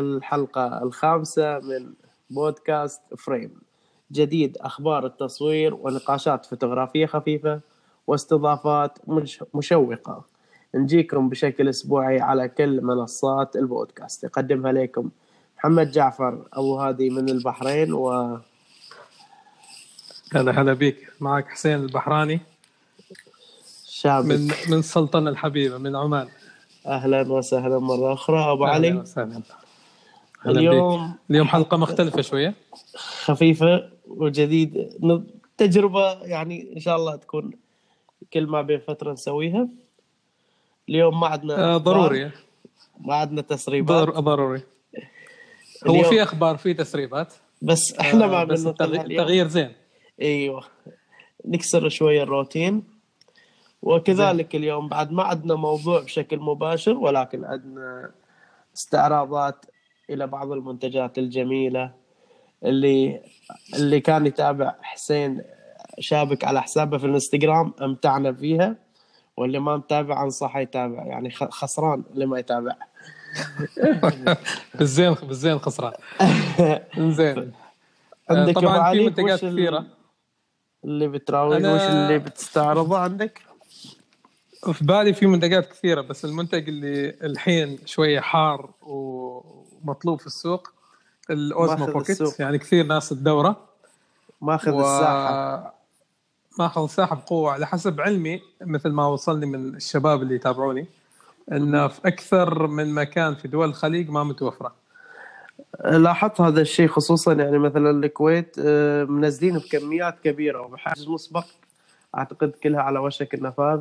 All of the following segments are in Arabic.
الحلقة الخامسة من بودكاست Frame. جديد أخبار التصوير ونقاشات فوتوغرافية خفيفة واستضافات مش- مشوقة. نجيكم بشكل أسبوعي على كل منصات البودكاست. يقدمها لكم محمد جعفر أبو هادي من البحرين و هلا هلا بيك. معك حسين البحراني. شابك. من من السلطنة الحبيبة من عمان. أهلا وسهلا مرة أخرى. أبو أهلا علي. وسهلا. هلا اليوم بيك. اليوم حلقة مختلفة شوية. خفيفة وجديد تجربة يعني إن شاء الله تكون كل ما بين فترة نسويها. اليوم ما عندنا آه ضروري. ما عندنا تسريبات. ضر- ضروري. هو في أخبار في تسريبات. بس إحنا ما آه، بس بننقلها التغي- اليوم. التغيير زين. أيوه. نكسر شوية الروتين. وكذلك اليوم بعد ما عندنا موضوع بشكل مباشر ولكن عندنا استعراضات إلى بعض المنتجات الجميلة. اللي اللي كان يتابع حسين شابك على حسابه في الإنستغرام امتعنا فيها. واللي ما متابع أنصحه يتابع. يعني خسران اللي ما يتابع. بالزين بالزين خسران. زين عندك آه، أبو طبعا في منتجات كثيرة. اللي بتراوي وش اللي بتستعرضه عندك؟ في بالي في منتجات كثيرة بس المنتج اللي الحين شوية حار ومطلوب في السوق الأوزمو ماخذ بوكيت. يعني كثير ناس تدوره ماخذ و... الساحة. ماخذ ساحه بقوة على حسب علمي مثل ما وصلني من الشباب اللي يتابعوني إن في أكثر من مكان في دول الخليج ما متوفرة. لاحظت هذا الشيء خصوصا يعني مثلا الكويت آه، منزلين بكميات كبيرة وبحجز مسبق أعتقد كلها على وشك النفاذ.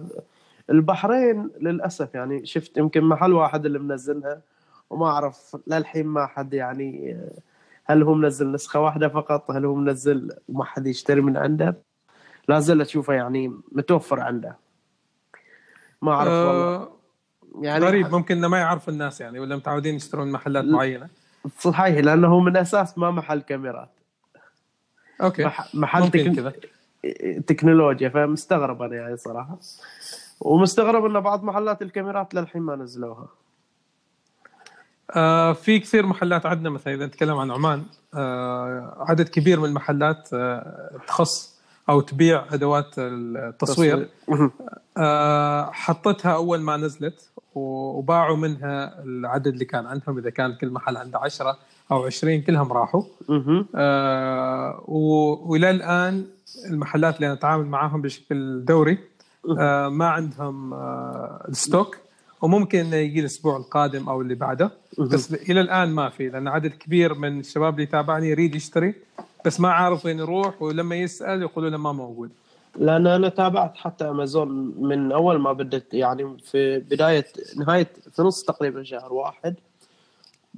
البحرين للأسف يعني شفت يمكن محل واحد اللي منزلها. وما أعرف للحين ما حد يعني هل هو منزل نسخة واحدة فقط؟ هل هو منزل وما حد يشتري من عنده؟ لا زلت أشوفه يعني متوفر عنده. ما أعرف والله. آه يعني غريب ممكن إنه ما يعرف الناس يعني ولا متعودين يشترون محلات لا. معينة. صحيح لأنه من أساس ما محل كاميرات. أوكي مح- محل ممكن تكن... كذا. تكنولوجيا فمستغرب أنا يعني صراحة. ومستغرب إن بعض محلات الكاميرات للحين ما نزلوها. آه في كثير محلات عندنا مثلا إذا نتكلم عن عمان آه عدد كبير من المحلات آه تخص أو تبيع أدوات التصوير. آه، حطتها أول ما نزلت وباعوا منها العدد اللي كان عندهم. إذا كان كل محل عنده 10 أو 20 كلهم راحوا. آه، وإلى الآن المحلات اللي نتعامل معاهم بشكل دوري آه، ما عندهم آه، الستوك. وممكن انه يجي الأسبوع القادم أو اللي بعده. بس إلى الآن ما في لأن عدد كبير من الشباب اللي يتابعني يريد يشتري بس ما عارف وين يروح ولما يسأل يقولوا له ما موجود. لأن أنا تابعت حتى أمازون من أول ما بدت يعني في بداية نهاية في نص تقريبا شهر واحد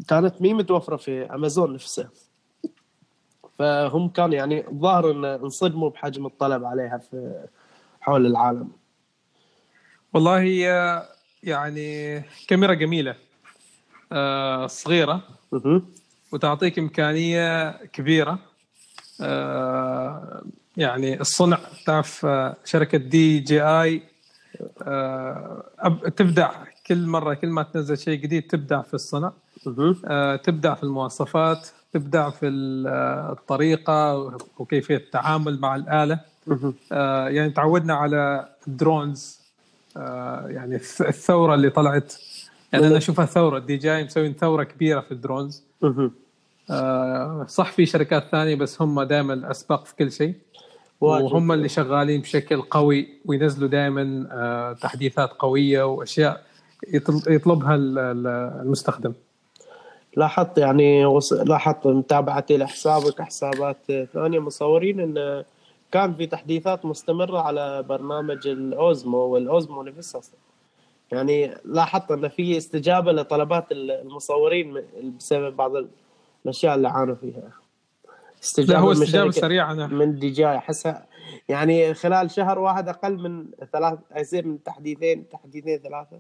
كانت مي متوفرة في أمازون نفسه. فهم كان يعني الظاهر إن انصدموا بحجم الطلب عليها في حول العالم. والله يعني كاميرا جميلة آه، صغيرة مهم. وتعطيك إمكانية كبيرة آه، يعني الصنع تعرف آه، شركة دي جي آي آه، أب- تبدع كل مرة كل ما تنزل شيء جديد تبدع في الصنع. آه، تبدع في المواصفات تبدع في ال- الطريقة وكيفية التعامل مع. آه، يعني تعودنا على ال drones يعني الث- الثورة اللي طلعت. يعني أنا أشوفها ثورة. DJI مسوين ثورة كبيرة في ال drones. آه، صح في شركات ثانية بس هم دائما الاسبق في كل شيء. وهم اللي شغالين بشكل قوي وينزلوا دائما آه، تحديثات قوية وأشياء يطل- يطلبها ال- ال- المستخدم. لاحظت يعني وص... لاحظت متابعتي لحسابك حسابات ثانية مصورين إن كان في تحديثات مستمرة على برنامج الأوزمو والأوزمو نفسه. يعني لاحظت أن في استجابة لطلبات المصورين بسبب بعض الأشياء اللي عانوا فيها. لا هو من استجابه سريعة أنا. من DJI احسها يعني خلال شهر واحد أقل من ثلاث يصير من تحديثين تحديثين ثلاثة.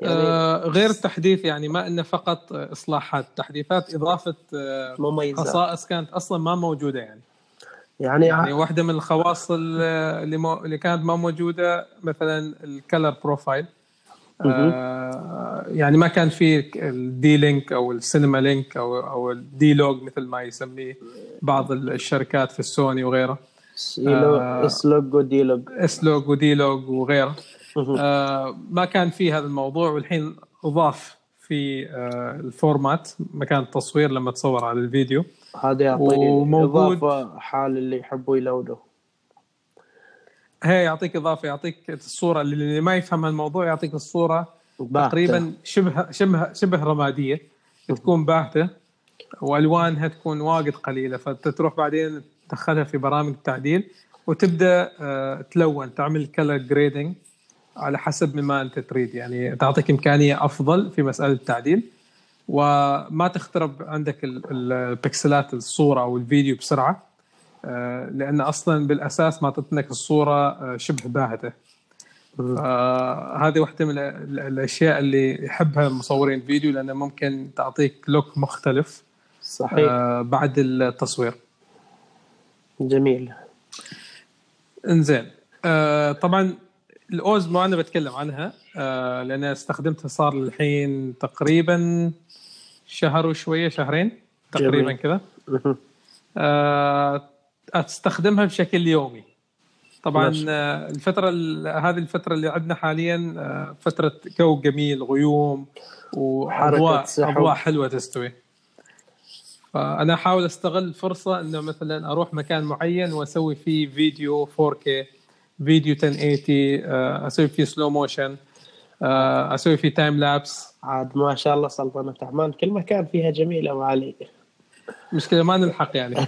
يعني آه، غير التحديث يعني ما إنه فقط إصلاحات تحديثات إضافة آه، مميزات. خصائص كانت أصلا ما موجودة يعني. يعني, يعني واحدة من الخواص ال- اللي مو... اللي كانت ما موجودة مثلا ال color profile آه يعني ما كان في ال D-Link أو ال Cine-Link أو أو ال D-Log مثل ما يسميه بعض الشركات في السوني وغيره. آه S-Log و D-Log S-Log و D-Log وغيره. آه ما كان في هذا الموضوع والحين أضاف في آه ال format مكان التصوير لما تصور على الفيديو. هذا يعطيني اضافه حال اللي يحبوا يلونوا. هي يعطيك إضافة يعطيك الصورة اللي ما يفهم الموضوع يعطيك الصورة باهتة. تقريبا شبه شبه شبه رمادية. تكون باهتة وألوانها تكون واجد قليلة فتروح بعدين تدخلها في برامج التعديل وتبدأ آه، تلون تعمل color grading على حسب ما أنت تريد. يعني تعطيك إمكانية أفضل في مسألة التعديل. وما تخترب عندك البكسلات الصورة أو الفيديو بسرعة آه، لأن أصلا بالأساس ما لك الصورة آه، شبه باهتة. هذه واحدة من الأشياء اللي يحبها مصورين فيديو لأنه ممكن تعطيك لوك مختلف صحيح. آه، بعد التصوير. جميل. إنزين. طبعا الأوز ما أنا بتكلم عنها لأن استخدمتها صار الحين تقريبا شهر وشوية شهرين تقريبا كذا أستخدمها بشكل يومي. طبعا ماشي. آه، الفترة هذه الفترة اللي عندنا حاليا آه، فترة جو جميل غيوم وأضواء أضواء حلوة تستوي. فأنا أحاول أستغل الفرصة إنه مثلا أروح مكان معين وأسوي فيه فيديو 4K فيديو 1080 آه، أسوي فيه slow motion أسوي فيه تايم لابس عاد ما شاء الله سلطنه عمان كل مكان فيها جميله ابو علي مشكلة ما نلحق يعني.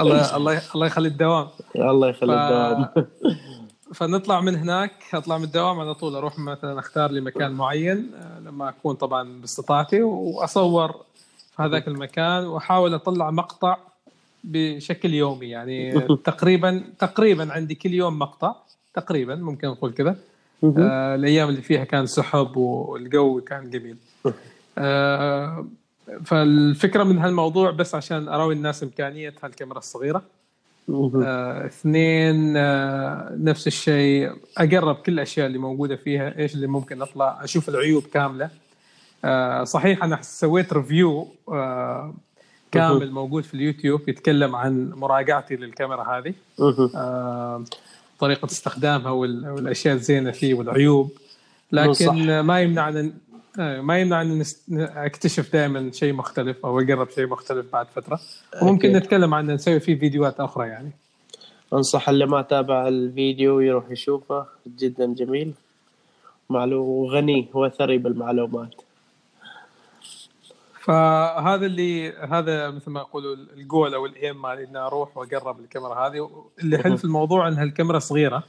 الله الله الله يخلي الدوام. الله يخلي ف... الدوام. فنطلع من هناك أطلع من الدوام على طول أروح مثلا أختار لي مكان معين آه، لما أكون طبعا باستطاعتي وأصور في هذاك المكان وأحاول أطلع مقطع بشكل يومي. يعني تقريبا تقريبا عندي كل يوم مقطع تقريبا ممكن نقول كذا. آه الأيام اللي فيها كان سحب والجو كان جميل. آه فالفكرة من هالموضوع بس عشان أراوي الناس إمكانية هالكاميرا الصغيرة. آه، اثنين آه، نفس الشيء اقرب كل الأشياء اللي موجودة فيها إيش اللي ممكن أطلع أشوف العيوب كاملة. آه، صحيح أنا سويت review آه كامل موجود في اليوتيوب يتكلم عن مراجعتي للكاميرا هذه. آه طريقة استخدامها والأشياء الزينة فيه والعيوب. لكن ما يمنع إيه، ما يمنع أن أكتشف دائما شيء مختلف أو اقرب شيء مختلف بعد فترة. وممكن أكيد. نتكلم عنه نسوي فيه فيديوهات أخرى يعني. أنصح اللي ما تابع الفيديو يروح يشوفه جدا جميل. معلوم غني وثري بالمعلومات. فهذا اللي هذا مثل ما يقولوا الجول أو الإيم مالي إني أروح وأقرب الكاميرا هذه اللي حلو في الموضوع إنها الكاميرا صغيرة.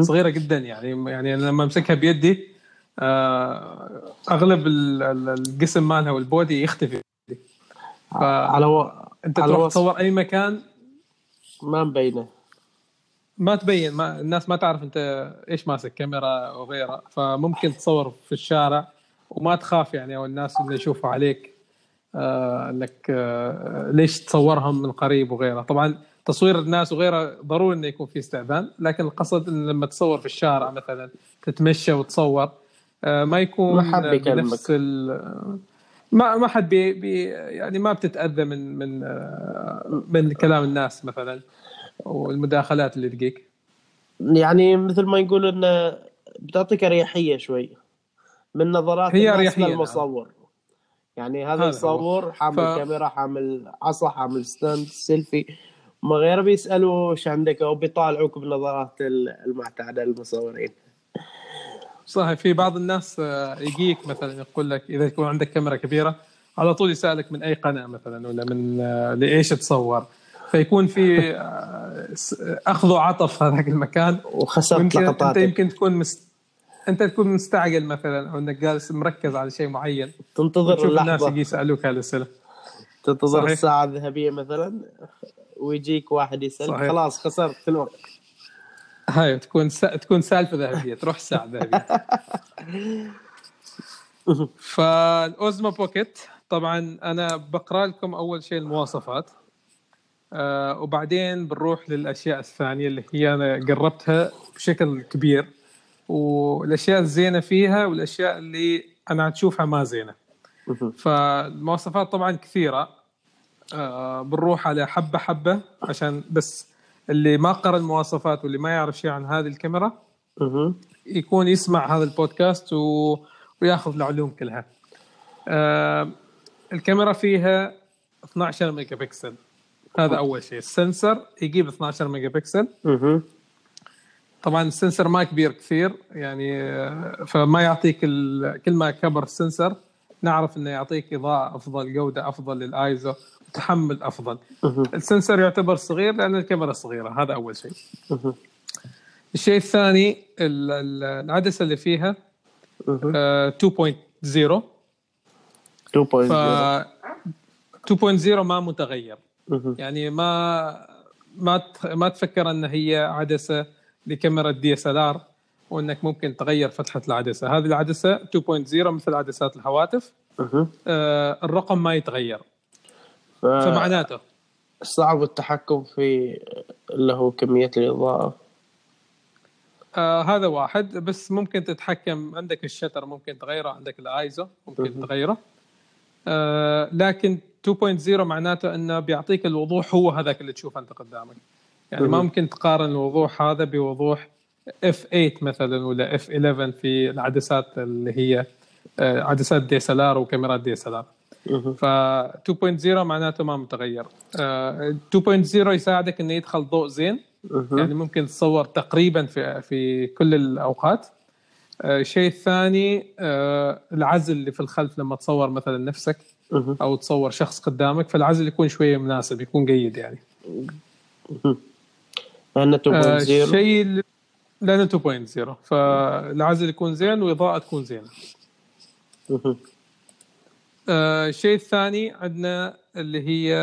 صغيرة جدا يعني يعني لما أمسكها بيدي آه، أغلب القسم مالها والبودي يختفي. على و... أنت على تروح تصور أي مكان؟ ما مبينة. ما تبين ما الناس ما تعرف أنت إيش ماسك كاميرا وغيرها فممكن تصور في الشارع وما تخاف يعني أو الناس اللي يشوفوا عليك. انك آه ليش تصورهم من قريب وغيره طبعا تصوير الناس وغيره ضروري إنه يكون في استئذان لكن القصد لما تصور في الشارع مثلا تتمشى وتصور آه، ما يكون ما حد بنفس ما ما حد بي, بي يعني ما بتتأذى من من آه، من كلام الناس مثلا والمداخلات اللي تجيك يعني مثل ما يقول انه بتعطيك أريحية شوي من نظرات هي الناس نعم. للمصور نعم. يعني هذا يصور حامل ف... كاميرا حامل عصا حامل stand selfie. ما غيره بيسألوا إيش عندك أو بيطالعوك بنظرات المعتادة للمصورين صحيح في بعض الناس آه، يجيك مثلا يقول لك إذا يكون عندك كاميرا كبيرة على طول يسألك من أي قناة مثلا ولا من آه، لإيش تصور. فيكون في آه، أخذ وعطف هذاك المكان. وخسرت لقطاتك أنت يمكن تكون مست... أنت تكون مستعجل مثلا أو إنك جالس مركز على شيء معين. تنتظر اللحظه الناس يجي يسألوك هذه الأسئلة. تنتظر صحيح. الساعة الذهبية مثلا ويجيك واحد يسألك خلاص خسرت الوقت. هاي تكون سا... تكون سالفة ذهبية تروح الساعة ذهبيه فالأوزما بوكيت طبعا أنا بقرأ لكم أول شيء المواصفات. آه وبعدين بنروح للأشياء الثانية اللي هي أنا قربتها بشكل كبير. والأشياء الزينة فيها والأشياء اللي أنا تشوفها ما زينة. فالمواصفات طبعا كثيرة آه، بنروح على حبة حبة عشان بس اللي ما قرأ المواصفات واللي ما يعرف شيء عن هذه الكاميرا. يكون يسمع هذا البودكاست و... ويأخذ العلوم كلها. آه الكاميرا فيها 12 ميجا بكسل هذا أول شيء ال sensor يجيب 12 ميجا بكسل. طبعا السنسر ما كبير كثير يعني آه، فما يعطيك. كل ما كبر السنسر نعرف إنه يعطيك إضاءة أفضل جودة أفضل للآيزو تحمل أفضل. السنسر يعتبر صغير لأن الكاميرا صغيرة هذا أول شيء. الشيء الثاني ال- ال- العدسة اللي فيها مهم. آه، 2.0 ف 2.0 2.0 ما متغير. يعني ما ما ما تفكر إن هي عدسة لكاميرا DSLR وإنك ممكن تغير فتحة العدسة. هذه العدسة 2.0 مثل عدسات الهواتف. آه، الرقم ما يتغير. ف- فمعناته صعب التحكم في اللي هو كمية الإضاءة. آه هذا واحد. بس ممكن تتحكم عندك ال shutter ممكن تغيره عندك الآيزو ممكن. تغيره. آه لكن 2.0 معناته إنه بيعطيك الوضوح هو هذاك اللي تشوفه أنت قدامك. يعني ما. ممكن تقارن الوضوح هذا بوضوح F8 مثلا ولا F11 في العدسات اللي هي آه عدسات دي اس ال ار وكاميرات دي اس ال ار. ف 2.0 معناته ما متغير آه 2.0 يساعدك إنه يدخل ضوء زين. يعني ممكن تصور تقريبا في في كل الأوقات آه، الشيء الثاني آه، العزل اللي في الخلف لما تصور مثلا نفسك. أو تصور شخص قدامك فالعزل يكون شوية مناسب يكون جيد يعني لأن آه، 2.0 الشيء لأنه 2.0 فالعزل يكون زين والإضاءة تكون زينة. آه، الشيء الثاني عندنا اللي هي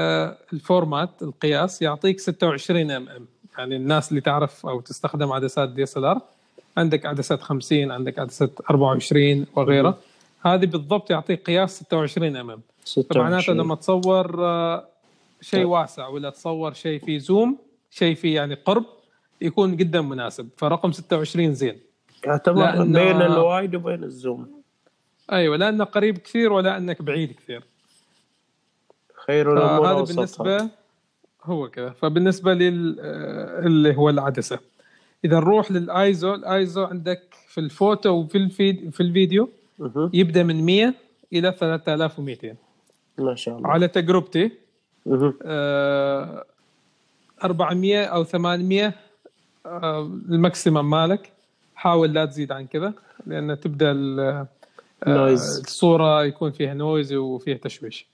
ال format القياس يعطيك 26 mm يعني الناس اللي تعرف أو تستخدم عدسات DSLR عندك عدسات 50 عندك عدسات 24 وغيره هذه بالضبط يعطيك قياس 26 mm فمعناته 26 لما تصور آه، شيء واسع ولا تصور شيء فيه zoom شيء فيه يعني قرب يكون جدا مناسب فرقم 26 زين. يعتبر لأن- بين ال wide وبين ال zoom. أيوه لا انه قريب كثير ولا أنك بعيد كثير. خير الأمور فهذا أوسطها. بالنسبة هو كذا. فبالنسبة لل اللي هو العدسة. إذا نروح لل ISO ال ISO عندك في الفوتو وفي الفيد في الفيديو مهم. يبدأ من 100 إلى 3200 ما شاء الله. على تجربتي. آه، 400 أو 800 آه، ال maximum مالك. حاول لا تزيد عن كذا لأن تبدأ ال- آه، noise. الصورة يكون فيها noise وفيها تشويش.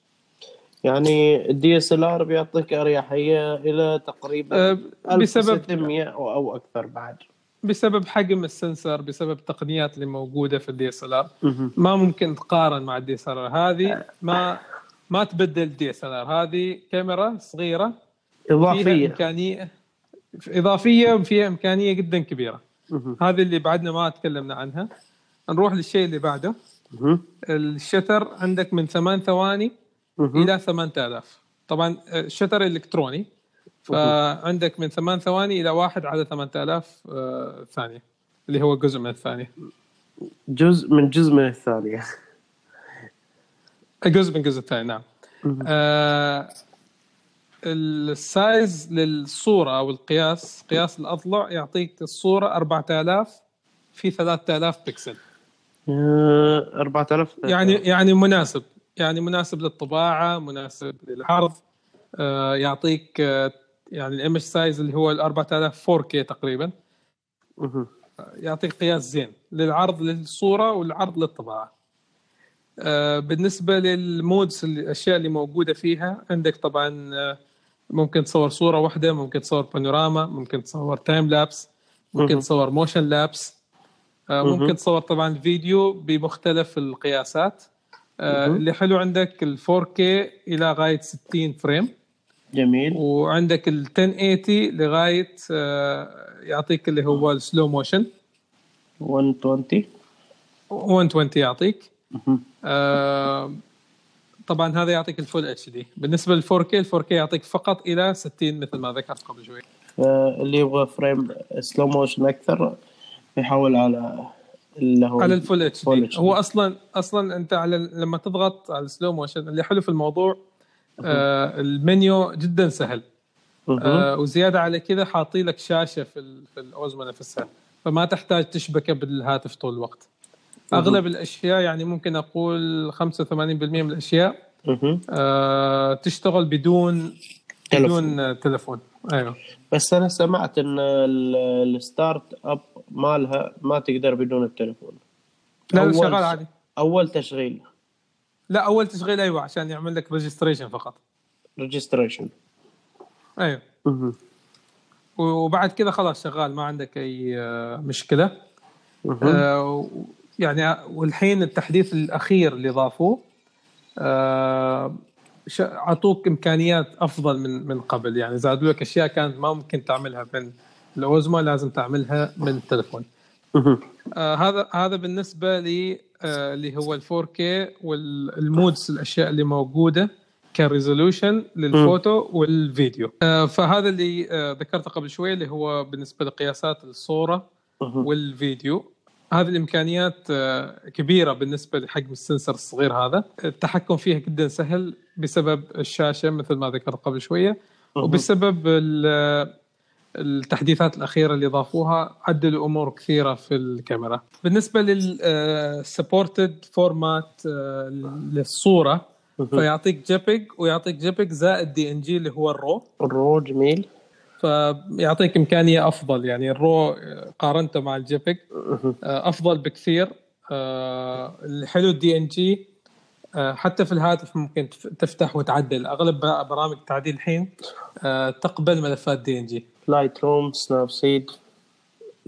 يعني ال DSLR بيعطيك أريحية إلى تقريبا آه، بسبب 1600 أو أكثر بعد. بسبب حجم ال sensor بسبب التقنيات اللي موجودة في ال DSLR. ما ممكن تقارن مع ال DSLR هذه ما ما تبدل ال DSLR هذه كاميرا صغيرة فيها اضافيه إمكانية إضافية وفيها إمكانية جدا كبيرة. هذه اللي بعدنا ما تكلمنا عنها. نروح للشيء اللي بعده. الشتر عندك من 8 ثواني. إلى 8000 طبعا الشتر إلكتروني. فعندك من 8 ثواني إلى 1 على 8000 آه، ثانية اللي هو جزء من الثانية. جزء من جزء من الثانية. جزء من جزء الثاني نعم. آه السايز للصورة أو القياس قياس الأضلع يعطيك الصورة 4000 في 3000 بكسل آه، 4000 يعني يعني مناسب يعني مناسب للطباعة مناسب للعرض آه يعطيك آه يعني ال image size اللي هو ال 4000 4K تقريبا. يعطيك قياس زين للعرض للصورة والعرض للطباعة. آه، بالنسبة لل modes الأشياء اللي موجودة فيها عندك طبعا آه، ممكن تصور صورة واحدة ممكن تصور بانوراما ممكن تصور time lapse ممكن. تصور motion lapse آه،. ممكن تصور طبعا فيديو بمختلف القياسات آه،. اللي حلو عندك ال 4K إلى غاية 60 frame جميل وعندك ال 1080 لغاية آه، يعطيك اللي هو ال slow motion 120 120 يعطيك. آه، طبعا هذا يعطيك ال full HD بالنسبة لل 4K ال 4K يعطيك فقط إلى 60 مثل ما ذكرت قبل شوي. فاللي يبغى frame slow motion أكثر يحول على اللي هو على الفول اتش دي. هو أصلا أصلا أنت على لما تضغط على ال slow motion اللي حلو في الموضوع آه المنيو جدا سهل. آه وزيادة على كذا حاطي لك شاشة في في ال Osmo نفسها فما تحتاج تشبكه بالهاتف طول الوقت. أغلب الأشياء يعني ممكن أقول 85% من الأشياء. آه تشتغل بدون تلفون. بدون تلفون أيوه. بس أنا سمعت إن ال- ال start up مالها ما تقدر بدون التليفون. لا أول- شغال عادي. أول تشغيل. لا أول تشغيل أيوه عشان يعمل لك registration فقط. registration أيوه. وبعد كذا خلاص شغال ما عندك أي آه، مشكلة. آه، يعني والحين التحديث الأخير اللي ضافوه آه، أعطوك إمكانيات أفضل من من قبل. يعني زادوا لك أشياء كانت ما ممكن تعملها من ال Osmo لازم تعملها من التليفون. آه هذا هذا بالنسبة لي آه اللي هو ال 4K وال modes الأشياء اللي موجودة ك resolution لل photo والفيديو. آه فهذا اللي آه ذكرته قبل شوي اللي هو بالنسبة لقياسات الصورة والفيديو. هذه الإمكانيات آه، كبيرة بالنسبة لحجم ال sensor الصغير هذا. التحكم فيها جدا سهل بسبب الشاشة مثل ما ذكرت قبل شوية وبسبب ال- التحديثات الأخيرة اللي ضافوها عدلوا أمور كثيرة في الكاميرا. بالنسبة لل supported format للصورة فيعطيك JPEG ويعطيك JPEG زائد DNG اللي هو ال RAW. ال RAW جميل. فيعطيك إمكانية أفضل. يعني ال raw آه، قارنته مع ال JPEG آه، أفضل بكثير. آه، الحلو ال DNG حتى في الهاتف ممكن تف- تفتح وتعدل. أغلب برامج التعديل الحين آه، تقبل ملفات DNG لايت روم سناب سيد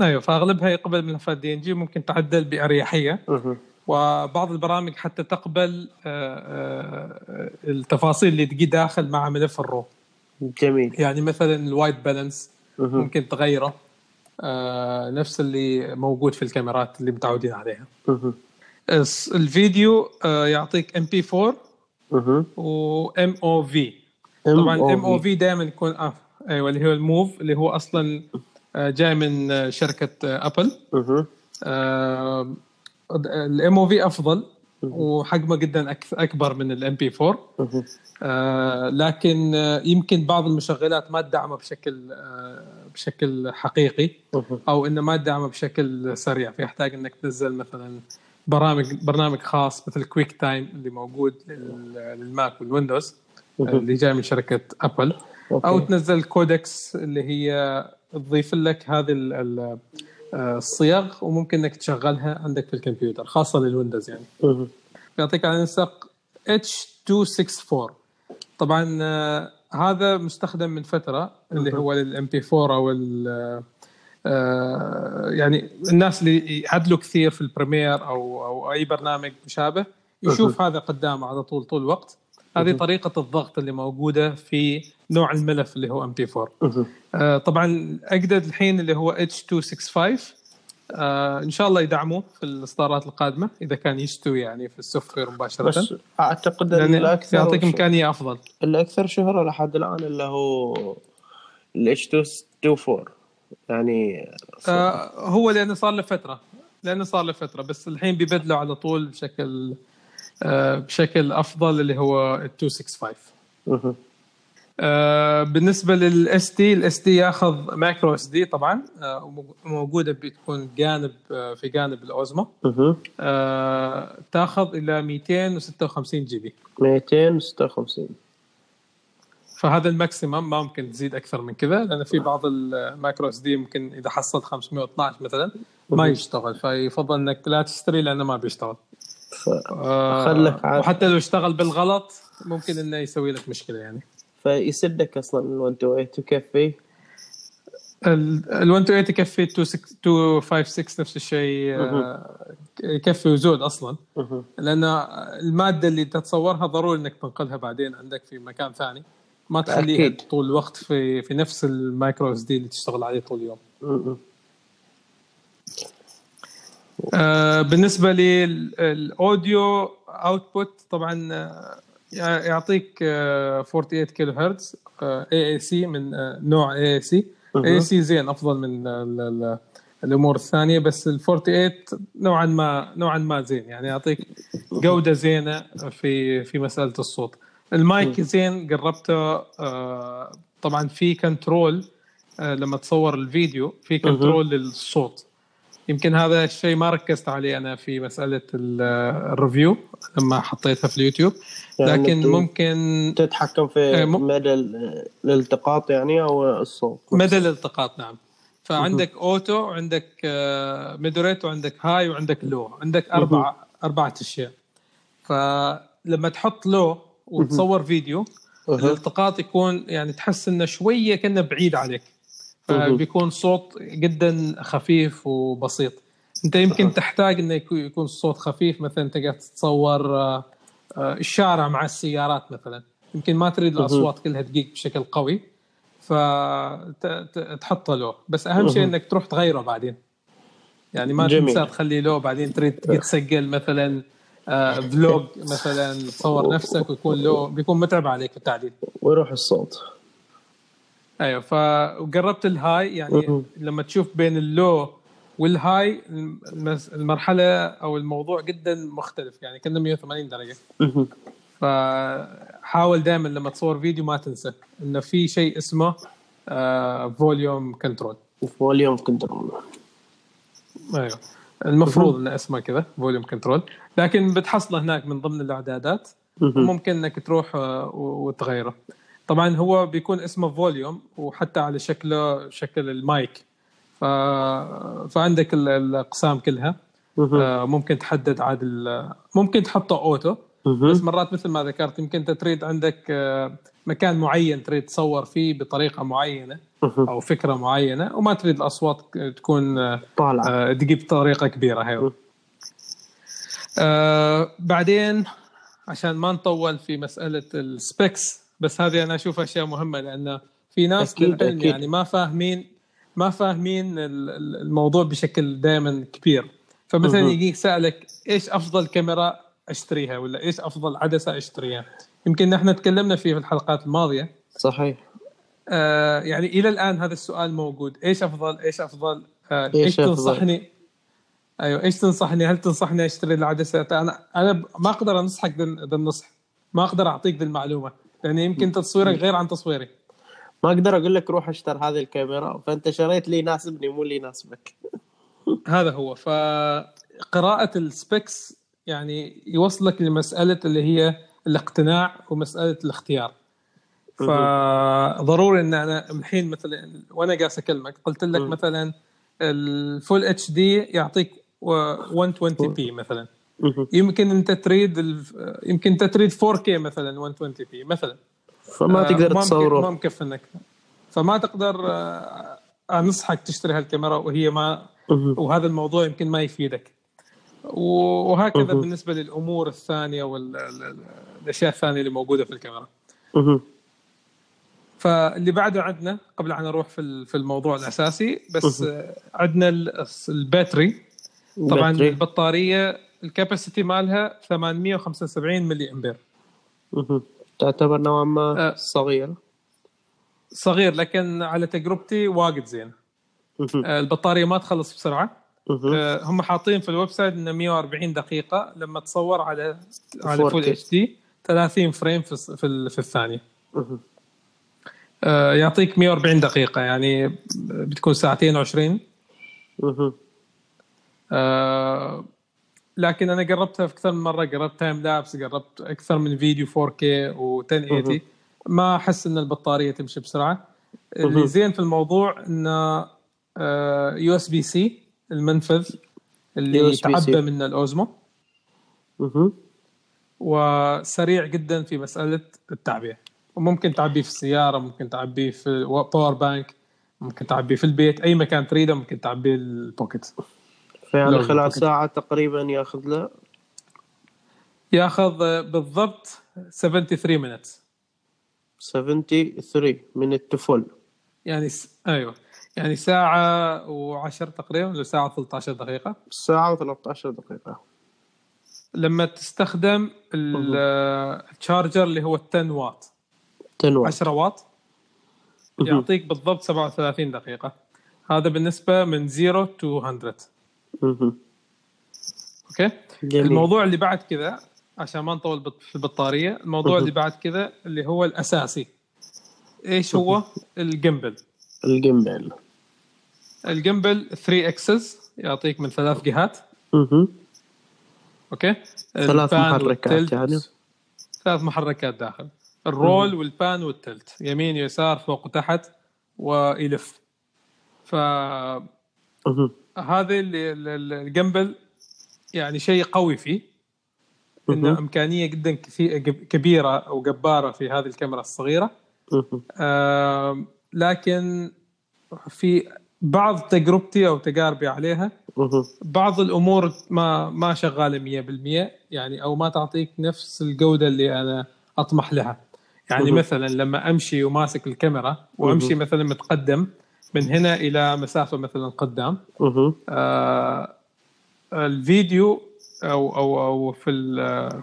أيوه فأغلبها يقبل ملفات دي ان جي ممكن تعدل بأريحية. وبعض البرامج حتى تقبل آه، آه، التفاصيل اللي تجي داخل مع ملف ال raw. جميل. يعني مثلا ال white balance ممكن تغيره آه، نفس اللي موجود في الكاميرات اللي متعودين عليها. الفيديو آه، يعطيك MP4 و MOV طبعا MOV دائما يكون آه أيوه اللي هو ال MOV اللي هو أصلا آه، جاي من آه، شركة Apple ال MOV أفضل. وحجمه جدا أكبر من ال MP4 آه، لكن آه، يمكن بعض المشغلات ما تدعمه بشكل آه، بشكل حقيقي أو إنه ما تدعمه بشكل سريع. فيحتاج إنك تنزل مثلا برامج برنامج خاص مثل QuickTime اللي موجود لل- لل Mac وال Windows اللي جاي من شركة Apple أو. تنزل codecs اللي هي تضيف لك هذه ال- ال- آه، الصيغ وممكن إنك تشغلها عندك في الكمبيوتر خاصة لل Windows يعني. يعطيك على نسق H264 طبعا آه، هذا مستخدم من فترة اللي هو لل MP4 أو ال- آه، يعني الناس اللي يعدلوا كثير في ال Premiere أو أو أي برنامج مشابه يشوف هذا قدامه على طول طول الوقت. هذه طريقة الضغط اللي موجودة في نوع الملف اللي هو MP4 آه، طبعا الجديد الحين اللي هو H265 آه إن شاء الله يدعموه في الإصدارات القادمة إذا كان يستوي يعني في ال software مباشرة. بس أعتقد الأكثر يعطيك إمكانية أفضل. الأكثر شهرة لحد الآن اللي هو ال H 264 يعني آه هو لأنه صار له فترة لأنه صار له فترة بس الحين بيبدلوا على طول بشكل آه بشكل أفضل اللي هو ال 265 مهم. آه بالنسبة لل SD ال SD ياخذ micro SD طبعا آه موجوده بتكون جانب آه في جانب ال Osmo تاخذ إلى 256 GB. 256 فهذا ال maximum ما ممكن تزيد أكثر من كذا لأن في بعض ال micro SD ممكن إذا حصلت 512 مثلا ما يشتغل. فيفضل إنك لا تشتري لأنه ما بيشتغل. ف... آه، خلك. وحتى لو اشتغل بالغلط ممكن إنه يسوي لك مشكلة يعني. فيسدك أصلا ال 128 تكفي ال 128 يكفي 256 نفس الشيء آه، يكفي وزود أصلا. لأن المادة اللي تتصورها ضروري إنك تنقلها بعدين عندك في مكان ثاني. ما تخليها أكيد. طول الوقت في في نفس ال micro SD اللي تشتغل عليه طول اليوم. آه، بالنسبة لل audio output طبعا آه، يعطيك آه، 48 كيلو هرتز AAC من آه، نوع اي اي سي اي اي سي زين أفضل من ال- ال- الأمور الثانية بس ال 48 نوعا ما نوعا ما زين. يعني يعطيك جودة زينة في في مسألة الصوت. المايك زين قربته آه، طبعا في control آه، لما تصور الفيديو في control للصوت. يمكن هذا الشيء ما ركزت عليه أنا في مسألة ال- review لما حطيتها في اليوتيوب. يعني لكن ممكن تتحكم في إيه، مدى ال- الالتقاط يعني أو الصوت. مدى الالتقاط نعم. فعندك أوتو وعندك ميدوريت وعندك هاي وعندك لو. عندك أربع أربعة أشياء. فلما تحط لو وتصور فيديو. الالتقاط يكون يعني تحس إنه شوية كأنه بعيد عليك. فبيكون صوت جدا خفيف وبسيط. أنت يمكن تحتاج إنه يكون الصوت خفيف مثلا تقدر تتصور آه، آه، الشارع مع السيارات مثلا. يمكن ما تريد الأصوات كلها تجيك بشكل قوي فتحطه له. بس أهم شيء إنك تروح تغيره بعدين. يعني ما جميل. تنسى تخليه له بعدين تريد تسجل مثلا آه، فلوج مثلا تصور نفسك ويكون له بيكون متعب عليك في التعديل. ويروح الصوت. أيوه فقربت الهاي يعني. لما تشوف بين اللو والهاي المرحلة أو الموضوع جدا مختلف يعني كنا 180 درجة. فحاول دائما لما تصور فيديو ما تنسى إنه في شيء اسمه volume control volume control أيوه المفروض إنه اسمه كذا volume control لكن بتحصله هناك من ضمن الإعدادات. ممكن إنك تروح آه، وتغيره طبعا هو بيكون اسمه volume وحتى على شكله شكل المايك. ف... فعندك ال- الأقسام كلها. آه، ممكن تحدد عاد ممكن تحطه auto. بس مرات مثل ما ذكرت يمكن أنت تريد عندك آه، مكان معين تريد تصور فيه بطريقة معينة. أو فكرة معينة وما تريد الأصوات تكون آه، طالع آه، تجيب بطريقه كبيرة. هي آه بعدين عشان ما نطول في مسألة ال specs بس هذه أنا أشوف أشياء مهمة لأن في ناس أكيد، أكيد. يعني ما فاهمين ما فاهمين ال- ال- الموضوع بشكل دائما كبير. فمثلا. يجيك سألك إيش أفضل كاميرا أشتريها؟ ولا إيش أفضل عدسة أشتريها؟ يمكن نحن تكلمنا فيه في الحلقات الماضية. صحيح. آه يعني إلى الآن هذا السؤال موجود. إيش أفضل؟ إيش أفضل؟ آه إيش إيش أفضل؟ تنصحني؟ أيوه إيش تنصحني؟ هل تنصحني أشتري العدسة؟ أنا أنا ما أقدر أنصحك ذا ذا النصح ما أقدر أعطيك ذي لأن يمكن تصويرك غير عن تصويري. ما أقدر أقول لك روح اشتر هذه الكاميرا فأنت شريت لي يناسبني مو اللي يناسبك. هذا هو. فقراءة ال specs يعني يوصلك لمسألة اللي هي الاقتناع ومسألة الاختيار. فضروري إن أنا الحين مثلا وأنا جالس أكلمك قلت لك. مثلا ال full HD يعطيك 120 p مثلا. يمكن انت تريد. يمكن انت تريد 4K مثلا 120 بي مثلا فما آه، تقدر تصوره ما مكفنك فما تقدر آه، أنصحك تشتري هالكاميرا وهي ما. وهذا الموضوع يمكن ما يفيدك وهكذا. بالنسبة للأمور الثانية والاشياء الثانية اللي موجودة في الكاميرا. فاللي بعده عندنا قبل أن نروح في في الموضوع الأساسي بس عندنا ال- battery طبعا. البطارية ال capacity مالها 875 ملي أمبير. تعتبر نوعا ما آه. صغيرة صغير لكن على تجربتي واجد زين. آه، البطارية ما تخلص بسرعة. آه، هم حاطين في ال website إنه 140 دقيقة لما تصور على على 4K. full HD 30 frame في في, ال- في الثانية يعطيك 140 دقيقة يعني بتكون ساعتين و20 مهم. آه، لكن أنا قربتها في أكثر من مرة قربت time lapse قربت أكثر من فيديو 4K و 1080 ما أحس إن البطارية تمشي بسرعة. اللي زين في الموضوع انه USB-C المنفذ اللي. يتعبى منه الأوزمو. وسريع جدا في مسألة التعبئة وممكن تعبيه في السيارة ممكن تعبيه في power bank ممكن تعبيه في البيت أي مكان تريده ممكن تعبيه البوكيت فيعني خلال. ساعة تقريبا ياخذ له؟ ياخذ بالضبط 73 minutes. 73 من التفل يعني س... أيوه. يعني ساعة و10 تقريبا ولا ساعة 13 دقيقة. ساعة و13 دقيقة. لما تستخدم ال- charger اللي هو 10 واط تنوع 10 واط مهم. يعطيك بالضبط 37 دقيقة. هذا بالنسبة من 0 to 100 مهم. okay؟ جميل. الموضوع اللي بعد كذا عشان ما نطول في البطارية الموضوع. اللي بعد كذا اللي هو الأساسي. إيش هو؟ ال gimbal ال gimbal ال gimbal 3 axis يعطيك من ثلاث جهات. okay؟ ثلاث محركات. يعني. ثلاث محركات داخل. ال roll وال pan وال tilt. يمين يسار فوق وتحت ويلف فهذا ال- gimbal يعني شيء قوي فيه انه. إمكانية جدا كثير كبيرة أو جبارة في هذه الكاميرا الصغيرة. آم، لكن في بعض تجربتي أو تجاربي عليها. بعض الأمور ما ما شغالة 100% يعني أو ما تعطيك نفس الجودة اللي أنا أطمح لها يعني. مثلا لما أمشي وماسك الكاميرا وأمشي. مثلا متقدم من هنا إلى مسافة مثلا قدام. آه الفيديو أو أو أو في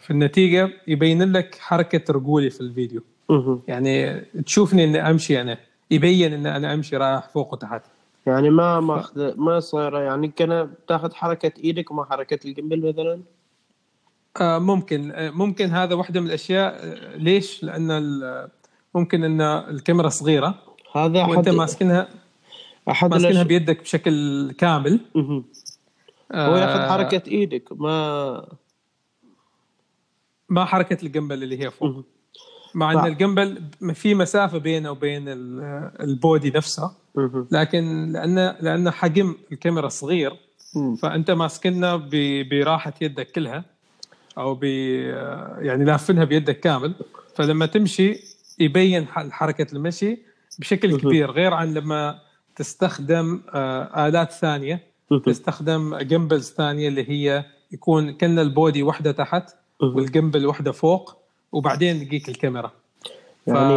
في النتيجة يبين لك حركة رجولي في الفيديو. مهم. يعني تشوفني إني أمشي أنا يبين ان أنا أمشي رايح فوق وتحت. يعني ما ماخذ ما صايرة يعني كان تاخذ حركة إيدك وما حركة ال gimbal مثلا؟ آه ممكن. آه ممكن هذا واحدة من الأشياء. آه ليش؟ لأن ممكن إن الكاميرا صغيرة. هذا وأنت ماسكنها. أحد ماسكنها الأشياء- بيدك بشكل كامل. آه هو ياخذ حركة إيدك ما ما حركة ال gimbal اللي هي فوق. مع. إن ال gimbal في مسافة بينه وبين ال- البودي نفسه. لكن لأن لأن حجم الكاميرا صغير. فأنت ماسكنها ب- براحة يدك كلها أو ب يعني لافنها بيدك كامل فلما تمشي يبين حركة المشي بشكل. كبير غير عن لما تستخدم آه، آلات ثانية. تستخدم جمبلز ثانية اللي هي يكون كأن البودي واحدة تحت مهم. وال gimbal واحدة فوق وبعدين يجيك الكاميرا. يعني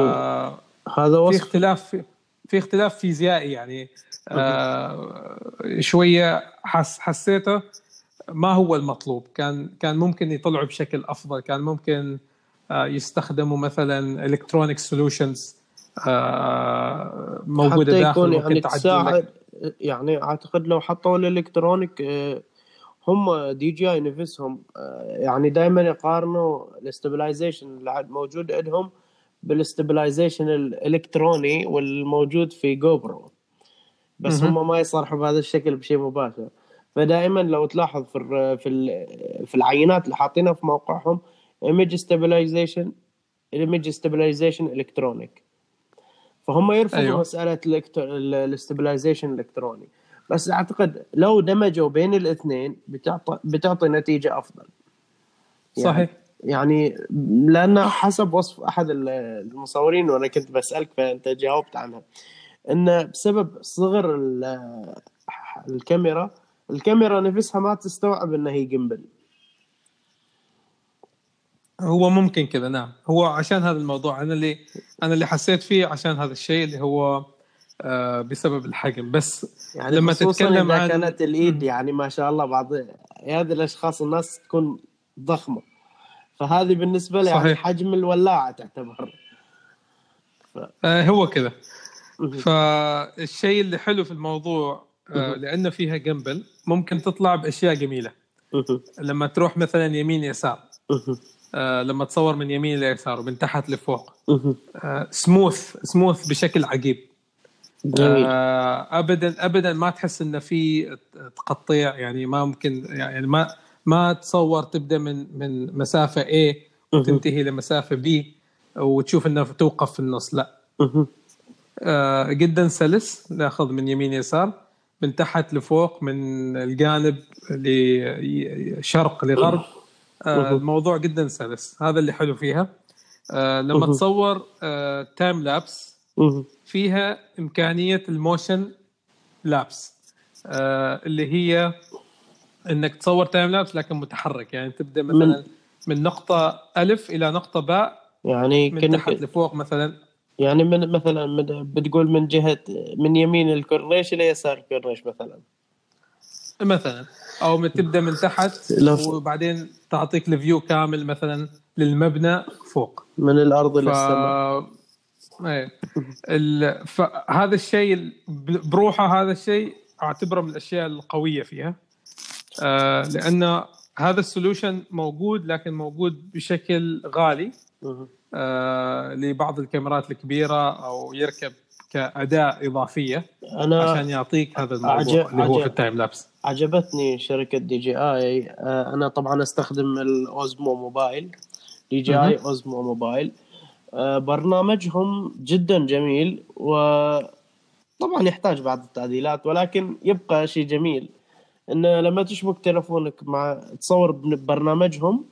هذا في وصف؟ اختلاف في اختلاف فيزيائي يعني آه شوية حس حسيته ما هو المطلوب. كان كان ممكن يطلعوا بشكل أفضل. كان ممكن آه يستخدموا مثلا electronic solutions موجودة حتى داخل يكون ممكن يعني تساعد يعني أعتقد لو حطوا ال electronic آه، هم DJI نفسهم آه، يعني دائما يقارنوا ال stabilization اللي موجود عندهم بال stabilization الإلكتروني والموجود في GoPro بس. هم ما يصرحوا بهذا الشكل بشيء مباشر. فدائما لو تلاحظ في في في العينات اللي حاطينها في موقعهم image stabilization image stabilization الكترونيك فهم يرفضوا. أيوه. مسألة ال stabilization الإلكتروني بس أعتقد لو دمجوا بين الاثنين بتعطي بتعطي نتيجة أفضل يعني صحيح يعني لأن حسب وصف أحد المصورين وأنا كنت بسألك فأنت جاوبت عنها إن بسبب صغر ال- الكاميرا الكاميرا نفسها ما تستوعب إنها هي جيمبل هو ممكن كذا نعم. هو عشان هذا الموضوع أنا اللي أنا اللي حسيت فيه عشان هذا الشيء اللي هو آه بسبب الحجم. بس يعني لما تتكلم عن كانت الإيد يعني ما شاء الله بعض هذه الأشخاص الناس تكون ضخمة. فهذه بالنسبة لي يعني. حجم الولاعة تعتبر. آه هو كذا. فالشيء اللي حلو في الموضوع آه لأنه فيها جنبل ممكن تطلع بأشياء جميلة. لما تروح مثلا يمين يسار. آه لما تصور من يمين ليسار ومن تحت لفوق. آه سموث سموث بشكل عجيب. آه ابدا ابدا ما تحس انه في تقطيع يعني ما ممكن يعني ما ما تصور تبدأ من من مسافة A وتنتهي لمسافة B وتشوف انه توقف في النص لا. آه جدا سلس ناخذ من يمين يسار من تحت لفوق من الجانب لشرق لغرب. آه الموضوع جدا سلس. هذا اللي حلو فيها. آه لما. تصور time lapse فيها إمكانية ال motion lapse اللي هي إنك تصور time lapse لكن متحرك. يعني تبدأ مثلا من- نقطة ألف إلى نقطة باء يعني من تحت لفوق مثلا. يعني من مثلا من بتقول من جهة من يمين الكورنيش إلى يسار الكورنيش مثلا. مثلا. أو تبدأ من تحت وبعدين تعطيك ال view كامل مثلا للمبنى فوق. من الأرض ف... إلى السماء. إيه. ال- فهذا الشيء بروحه هذا الشيء أعتبره من الأشياء القوية فيها. آه لأن هذا ال solution موجود لكن موجود بشكل غالي. آه لبعض الكاميرات الكبيرة أو يركب كأداة إضافية أنا عشان يعطيك هذا الموضوع عجب- اللي هو عجب. في ال time lapse. عجبتني شركة DJI. آه، أنا طبعا أستخدم ال Osmo Mobile DJI Osmo Mobile. آه، برنامجهم جدا جميل وطبعا يحتاج بعض التعديلات ولكن يبقى شيء جميل. انه لما تشبك تلفونك مع تصور ببرنامجهم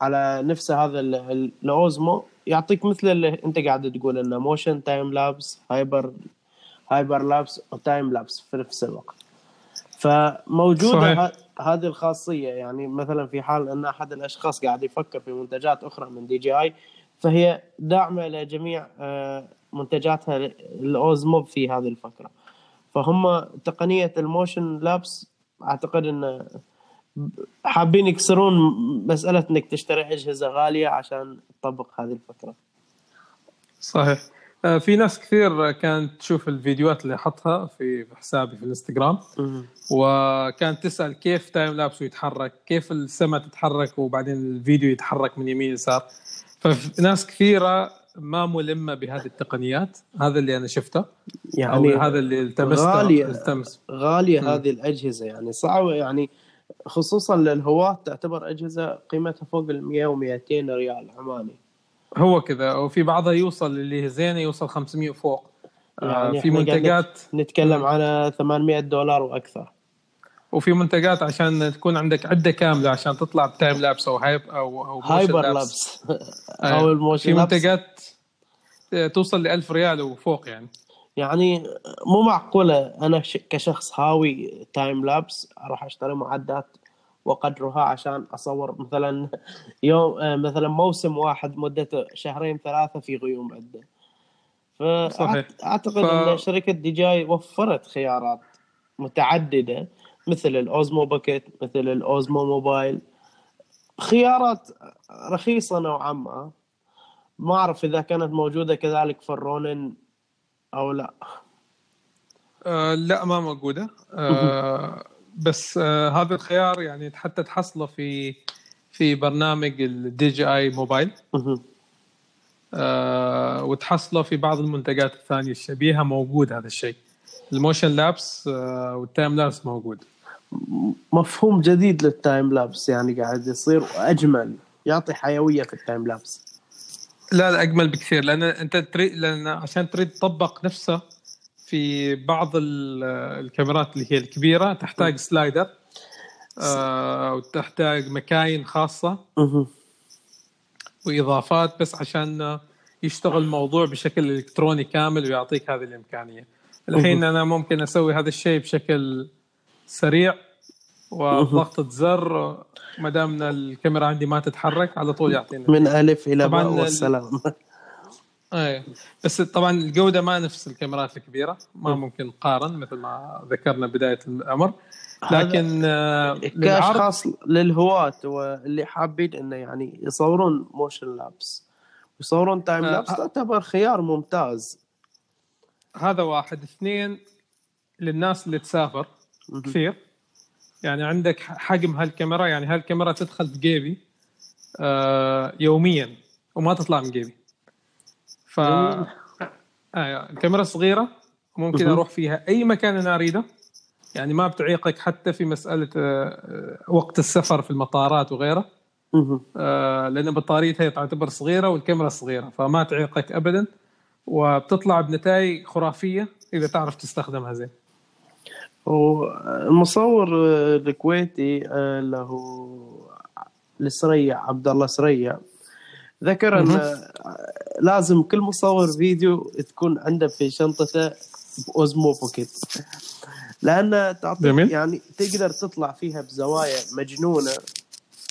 على نفس هذا ال- ال- ال Osmo يعطيك مثل اللي أنت قاعد تقول إنه motion time lapse hyper hyper lapse و time lapse في نفس الوقت. فموجودة صحيح. هذه الخاصية. يعني مثلا في حال أن أحد الأشخاص قاعد يفكر في منتجات أخرى من DJI فهي داعمة لجميع آه، منتجاتها ال Osmo في هذه الفكرة فهم تقنية ال motion lapse أعتقد إن حابين يكسرون مسألة إنك تشتري أجهزة غالية عشان تطبق هذه الفكرة صحيح. في ناس كثير كانت تشوف الفيديوهات اللي حطها في حسابي في الانستغرام. وكانت تسأل كيف تايم لابس ويتحرك كيف السماء تتحرك وبعدين الفيديو يتحرك من يمين يسار فناس كثيرة ما ملمة بهذه التقنيات. هذا اللي أنا شفته. يعني هذا اللي التمسته غالية. التمس غالية مم. هذه الأجهزة. يعني صعبة. يعني خصوصا للهواة تعتبر أجهزة قيمتها فوق ال 100 و 200 ريال عماني. هو كذا وفي بعضها يوصل اللي زينة يوصل 500 وفوق آه يعني في منتجات نتكلم. على 800 دولار وأكثر وفي منتجات عشان تكون عندك عدة كاملة عشان تطلع ب time lapse أو hyper أو أو hyper. lapse أيوة. أو ال motion في منتجات توصل ل 1000 ريال وفوق يعني يعني مو معقولة أنا كشخص هاوي time lapse أروح أشتري معدات وقدرها عشان أصور مثلا يوم آه، مثلا موسم واحد مدته شهرين ثلاثة في غيوم عدة. فاعتقد ف- إن شركة دي جاي وفرت خيارات متعددة مثل الأوزمو باكيت مثل الأوزمو موبايل. خيارات رخيصة نوعا ما. ما أعرف إذا كانت موجودة كذلك في الرونن أو لا. آه لا ما موجودة. آه بس آه هذا الخيار يعني حتى تحصله في في برنامج ال DJI Mobile. آه وتحصله في بعض المنتجات الثانية. الشبيهة موجود هذا الشيء. ال motion lapse آه وال time lapse موجود. مفهوم جديد لل time lapse يعني قاعد يصير وأجمل يعطي حيوية في ال time lapse. لا لا أجمل بكثير لأن أنت تريد لأن عشان تريد تطبق نفسه في بعض ال- الكاميرات اللي هي الكبيرة تحتاج سلايدر آه وتحتاج مكاين خاصة. وإضافات بس عشان يشتغل الموضوع بشكل إلكتروني كامل ويعطيك هذه الإمكانية. الحين أنا ممكن أسوي هذا الشيء بشكل سريع وضغطة زر ما دام الكاميرا عندي ما تتحرك على طول يعطيني. من ألف إلى باء ال- والسلام. إيه بس طبعا الجودة ما نفس الكاميرات الكبيرة ما ممكن نقارن مثل ما ذكرنا بداية الأمر. لكن آه، للعرض كأشخاص للهواة واللي حابين إنه يعني يصورون motion lapse يصورون time آه، lapse آه. تعتبر خيار ممتاز. هذا واحد. اثنين للناس اللي تسافر. كثير. يعني عندك حجم هالكاميرا يعني هالكاميرا تدخل في جيبي آه يوميا وما تطلع من جيبي. ف. آه الكاميرا صغيرة ممكن. أروح فيها أي مكان أنا أريده يعني ما بتعيقك حتى في مسألة آه آه، وقت السفر في المطارات وغيره. آه لأن بطاريتها تعتبر صغيرة والكاميرا صغيرة فما تعيقك ابدا وبتطلع بنتائج خرافية إذا تعرف تستخدمها زين والمصور آه، الكويتي آه، اللي هو السريع عبد الله سريع ذكر أن لازم كل مصور فيديو تكون عنده في شنطته اوزمو بوكيت لأن تعطيك. يعني تقدر تطلع فيها بزوايا مجنونة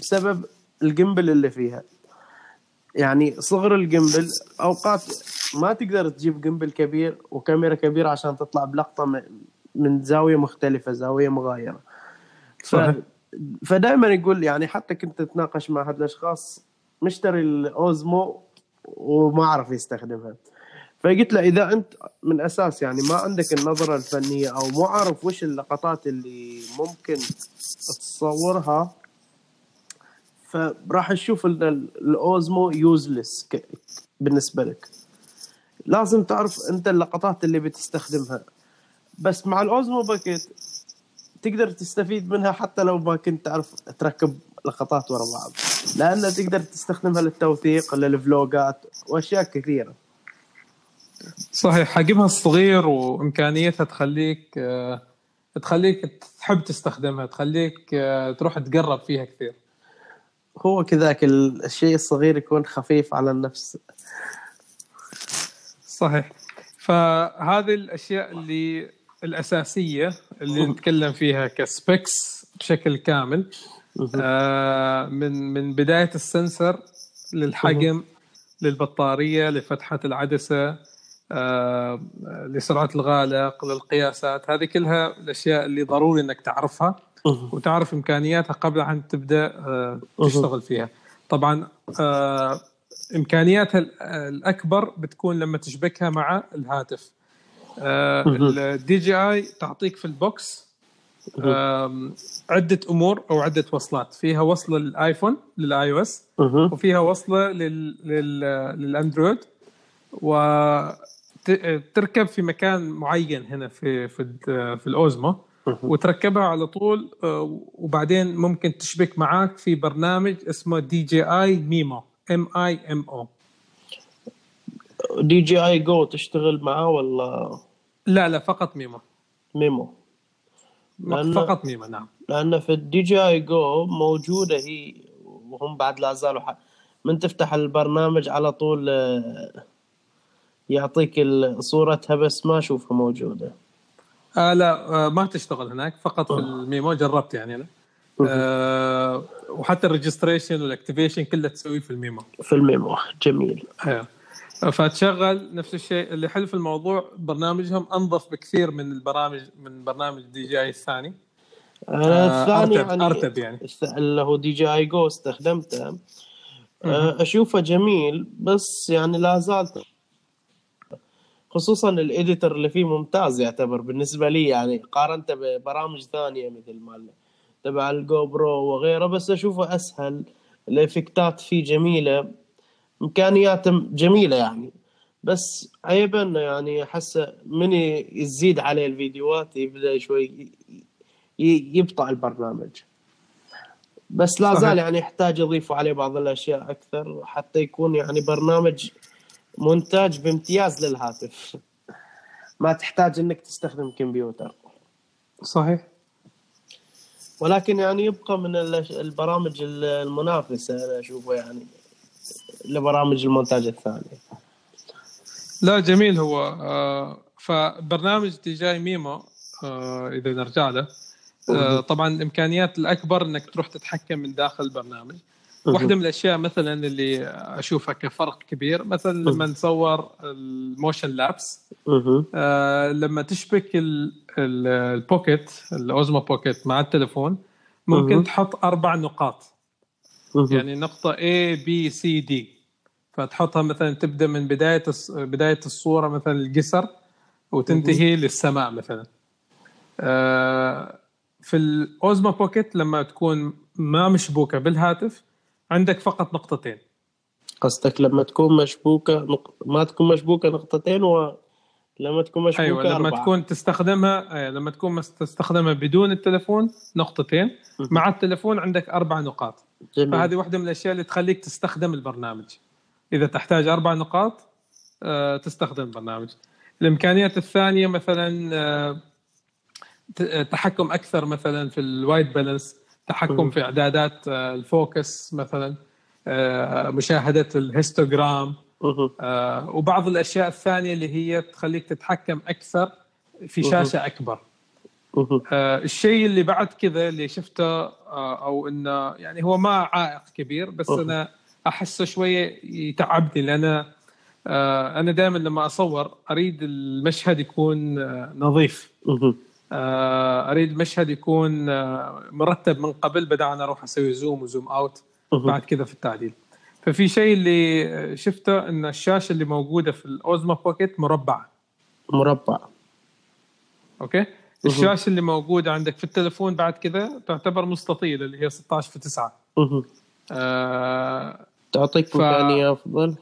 بسبب الجنبل اللي فيها يعني صغر الجنبل أوقات ما تقدر تجيب جنبل كبير وكاميرا كبيرة عشان تطلع بلقطة من زاوية مختلفة زاوية مغايرة ف... صحيح. فدائما يقول يعني حتى كنت اتناقش مع احد الأشخاص مشتري الأوزمو وما عرف يستخدمها. فقلت له إذا أنت من أساس يعني ما عندك النظرة الفنية أو مو عارف وش اللقطات اللي ممكن تصورها فراح تشوف ال- الأوزمو يوزلس بالنسبة لك. لازم تعرف أنت اللقطات اللي بتستخدمها. بس مع الأوزمو باكيت تقدر تستفيد منها حتى لو ما كنت تعرف تركب لقطات ورا بعض. لأن تقدر تستخدمها للتوثيق للفلوجات وأشياء كثيرة. صحيح حجمها الصغير وإمكانيتها تخليك آه، تخليك تحب تستخدمها تخليك آه، تروح تقرب فيها كثير. هو كذاك الشيء الصغير يكون خفيف على النفس. صحيح. فهذه الأشياء اللي الأساسية اللي نتكلم فيها كسبيكس بشكل كامل آه، من من بداية السنسر للحجم للبطارية لفتحة العدسة آه، لسرعة الغالق للقياسات. هذه كلها الأشياء اللي ضروري إنك تعرفها وتعرف إمكانياتها قبل أن تبدأ آه، تشتغل فيها. طبعا آه، إمكانياتها ال- الأكبر بتكون لما تشبكها مع الهاتف. ال DJI تعطيك في ال box عدة أمور أو عدة وصلات. فيها وصله للآيفون لل iOS. وفيها وصله لل... لل... للأندرويد. وتركب في مكان معين هنا في في في الأوزمو. وتركبها على طول آه، وبعدين ممكن تشبك معاك في برنامج اسمه DJI Mimo M I M O DJI GO تشتغل معاه ولا؟ لا لا فقط ميمو. ميمو. لأن- فقط Mimo نعم. لأن في ال DJI GO موجودة هي وهم بعد لا زالوا ح- من تفتح البرنامج على طول آه، يعطيك صورتها بس ما اشوفها موجودة. آه لا آه ما تشتغل هناك فقط في ال Mimo جربت يعني أنا. آه وحتى ال registration وال activation كله تسويه في الميمو. في الميمو جميل. أيوه فتشغل نفس الشيء اللي حلو في الموضوع برنامجهم أنظف بكثير من البرامج من برنامج DJI الثاني. أنا آه، الثاني أرتب- يعني أرتب يعني. اللي هو DJI GO استخدمته. آه، أشوفه جميل بس يعني لا زال خصوصا ال editor اللي فيه ممتاز يعتبر بالنسبة لي يعني قارنته ببرامج ثانية مثل مال تبع الجو برو وغيره بس أشوفه أسهل الإفكتات فيه جميلة. امكانياته جميلة يعني. بس عيبه إنه يعني احسه من يزيد عليه الفيديوهات يبدأ شوي يبطأ البرنامج. بس لا. زال يعني يحتاج يضيفوا عليه بعض الأشياء أكثر حتى يكون يعني برنامج منتاج بامتياز للهاتف. ما تحتاج إنك تستخدم كمبيوتر. صحيح. ولكن يعني يبقى من ال- البرامج المنافسة أنا أشوفه يعني. لبرامج المونتاج الثانية لا جميل هو آه فبرنامج DJI Mimo آه إذا نرجع له آه طبعا الإمكانيات الأكبر إنك تروح تتحكم من داخل البرنامج واحدة من الأشياء مثلا اللي أشوفها كفرق كبير مثلا لما نصور ال motion lapse. آه لما تشبك ال- ال- ال Pocket ال Osmo Pocket مع التليفون ممكن. تحط أربع نقاط. يعني نقطة A B C D فتحطها مثلا تبدأ من بداية الص- بداية الصورة مثلا الجسر وتنتهي للسماء مثلا. آه، في ال Osmo Pocket لما تكون ما مشبوكة بالهاتف عندك فقط نقطتين. قصدك لما تكون مشبوكة نق... ما تكون مشبوكة نقطتين ولما تكون مشبوكة أيوه لما أربعة. تكون تستخدمها أيوة لما تكون تستخدمها بدون التليفون نقطتين مع التليفون عندك أربع نقاط. جميل. فهذه واحدة من الأشياء اللي تخليك تستخدم البرنامج إذا تحتاج أربع نقاط آه، تستخدم البرنامج الإمكانيات الثانية مثلا آه، ت- تحكم أكثر مثلا في الوايت بالانس تحكم في إعدادات آه، ال focus مثلا آه، مشاهدة ال histogram. آه، وبعض الأشياء الثانية اللي هي تخليك تتحكم أكثر في شاشة أكبر. آه، الشيء اللي بعد كذا اللي شفته آه، أو إنه يعني هو ما عائق كبير بس. أنا أحسه شوية يتعبني لأن آه، أنا دائما لما أصور أريد المشهد يكون آه، نظيف. آه، أريد المشهد يكون آه، مرتب من قبل بدل أنا أروح أسوي zoom و zoom out. بعد كذا في التعديل ففي شيء اللي شفته إن الشاشة اللي موجودة في ال Osmo Pocket مربعة مربع أوكي الشاشه اللي موجوده عندك في التليفون بعد كذا تعتبر مستطيله اللي هي 16 في 9 مهم. آه تعطيك ف- إمكانية أفضل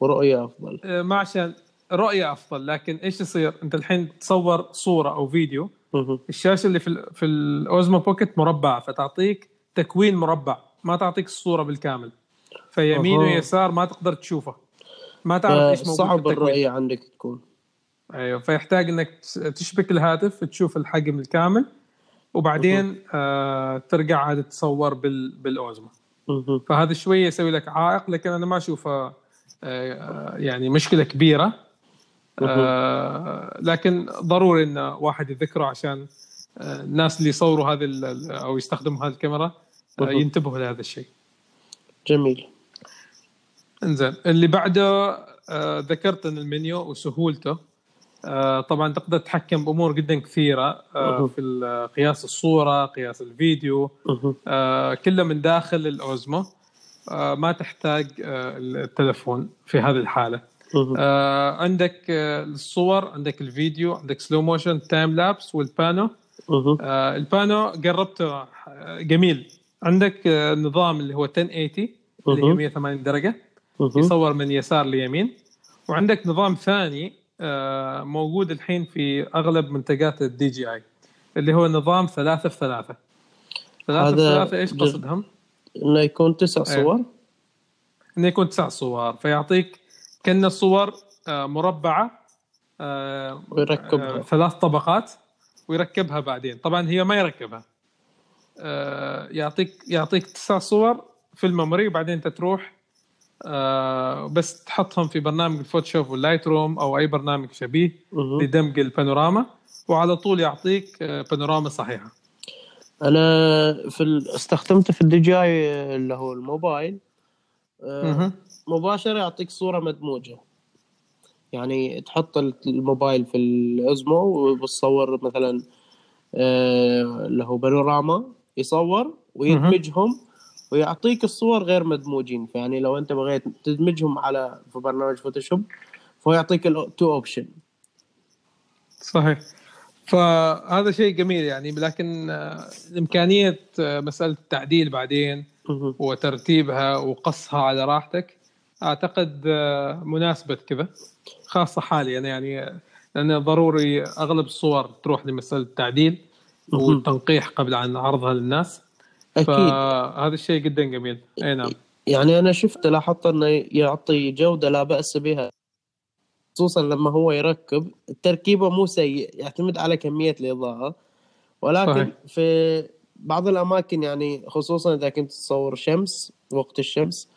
ورؤية أفضل. آه، ما عشان رؤية أفضل لكن إيش يصير؟ أنت الحين تصور صورة أو فيديو. الشاشة اللي في ال في الاوزما بوكيت مربعة فتعطيك تكوين مربع ما تعطيك الصورة بالكامل. فيمين. ويسار ما تقدر تشوفه. ما تعرف إيش موجود صعب الرؤية عندك تكون. أيوه فيحتاج إنك تشبك الهاتف تشوف الحجم الكامل وبعدين آه ترجع عاد تصور بال بالاوزما. فهذا شوية يسوي لك عائق لكن أنا ما أشوفه آه يعني مشكلة كبيرة. آه لكن ضروري إن واحد يذكره عشان آه الناس اللي يصوروا هذه أو يستخدموا هذه الكاميرا آه. ينتبهوا لهذا الشيء. جميل. إنزين اللي بعده آه ذكرت إن المنيو وسهولته. طبعا تقدر تتحكم بأمور جدا كثيرة آه. في قياس الصورة قياس الفيديو. آه كله من داخل الأوزمو آه ما تحتاج آه التلفون في هذه الحالة. آه عندك آه الصور عندك الفيديو عندك slow motion time lapse وال pano. آه ال pano جربته آه، جميل عندك آه النظام اللي هو 1080 اللي هي مهم. 180 درجة. يصور من يسار ليمين وعندك نظام ثاني آه، موجود الحين في أغلب منتجات ال DJI اللي هو نظام ثلاثة في ثلاثة ثلاثة في ثلاثة إيش قصدهم؟ إنه يكون تسع إيه. صور إنه يكون تسع صور فيعطيك كأن الصور آه، مربعة آه، ويركبها. آه، ثلاث طبقات ويركبها بعدين طبعا هي ما يركبها آه، يعطيك يعطيك تسع صور في ال memory وبعدين أنت تروح آه، بس تحطهم في برنامج ال Photoshop وال Lightroom أو أي برنامج شبيه. لدمج البانوراما وعلى طول يعطيك آه، بانوراما صحيحة أنا في ال... استخدمته في ال DJI اللي هو الموبايل آه، مهم. مباشرة يعطيك صورة مدموجة يعني تحط الموبايل في الأزمو وبتصور مثلا آه، اللي هو بانوراما يصور ويدمجهم ويعطيك الصور غير مدموجين فيعني لو أنت بغيت تدمجهم على في برنامج Photoshop فهو يعطيك ال two option صحيح. فهذا شيء جميل يعني لكن آه، إمكانية آه، مسألة التعديل بعدين وترتيبها وقصها على راحتك أعتقد آه، مناسبة كذا خاصة حاليا يعني لأن ضروري أغلب الصور تروح لمسألة التعديل. والتنقيح قبل عن عرضها للناس. أكيد. فهذا الشيء جدا جميل. أي نعم. يعني أنا شفت لاحظت إنه يعطي جودة لا بأس بها خصوصا لما هو يركب. التركيبه مو سيء يعتمد على كمية الإضاءة. ولكن صحيح. في بعض الأماكن يعني خصوصا إذا كنت تصور شمس وقت الشمس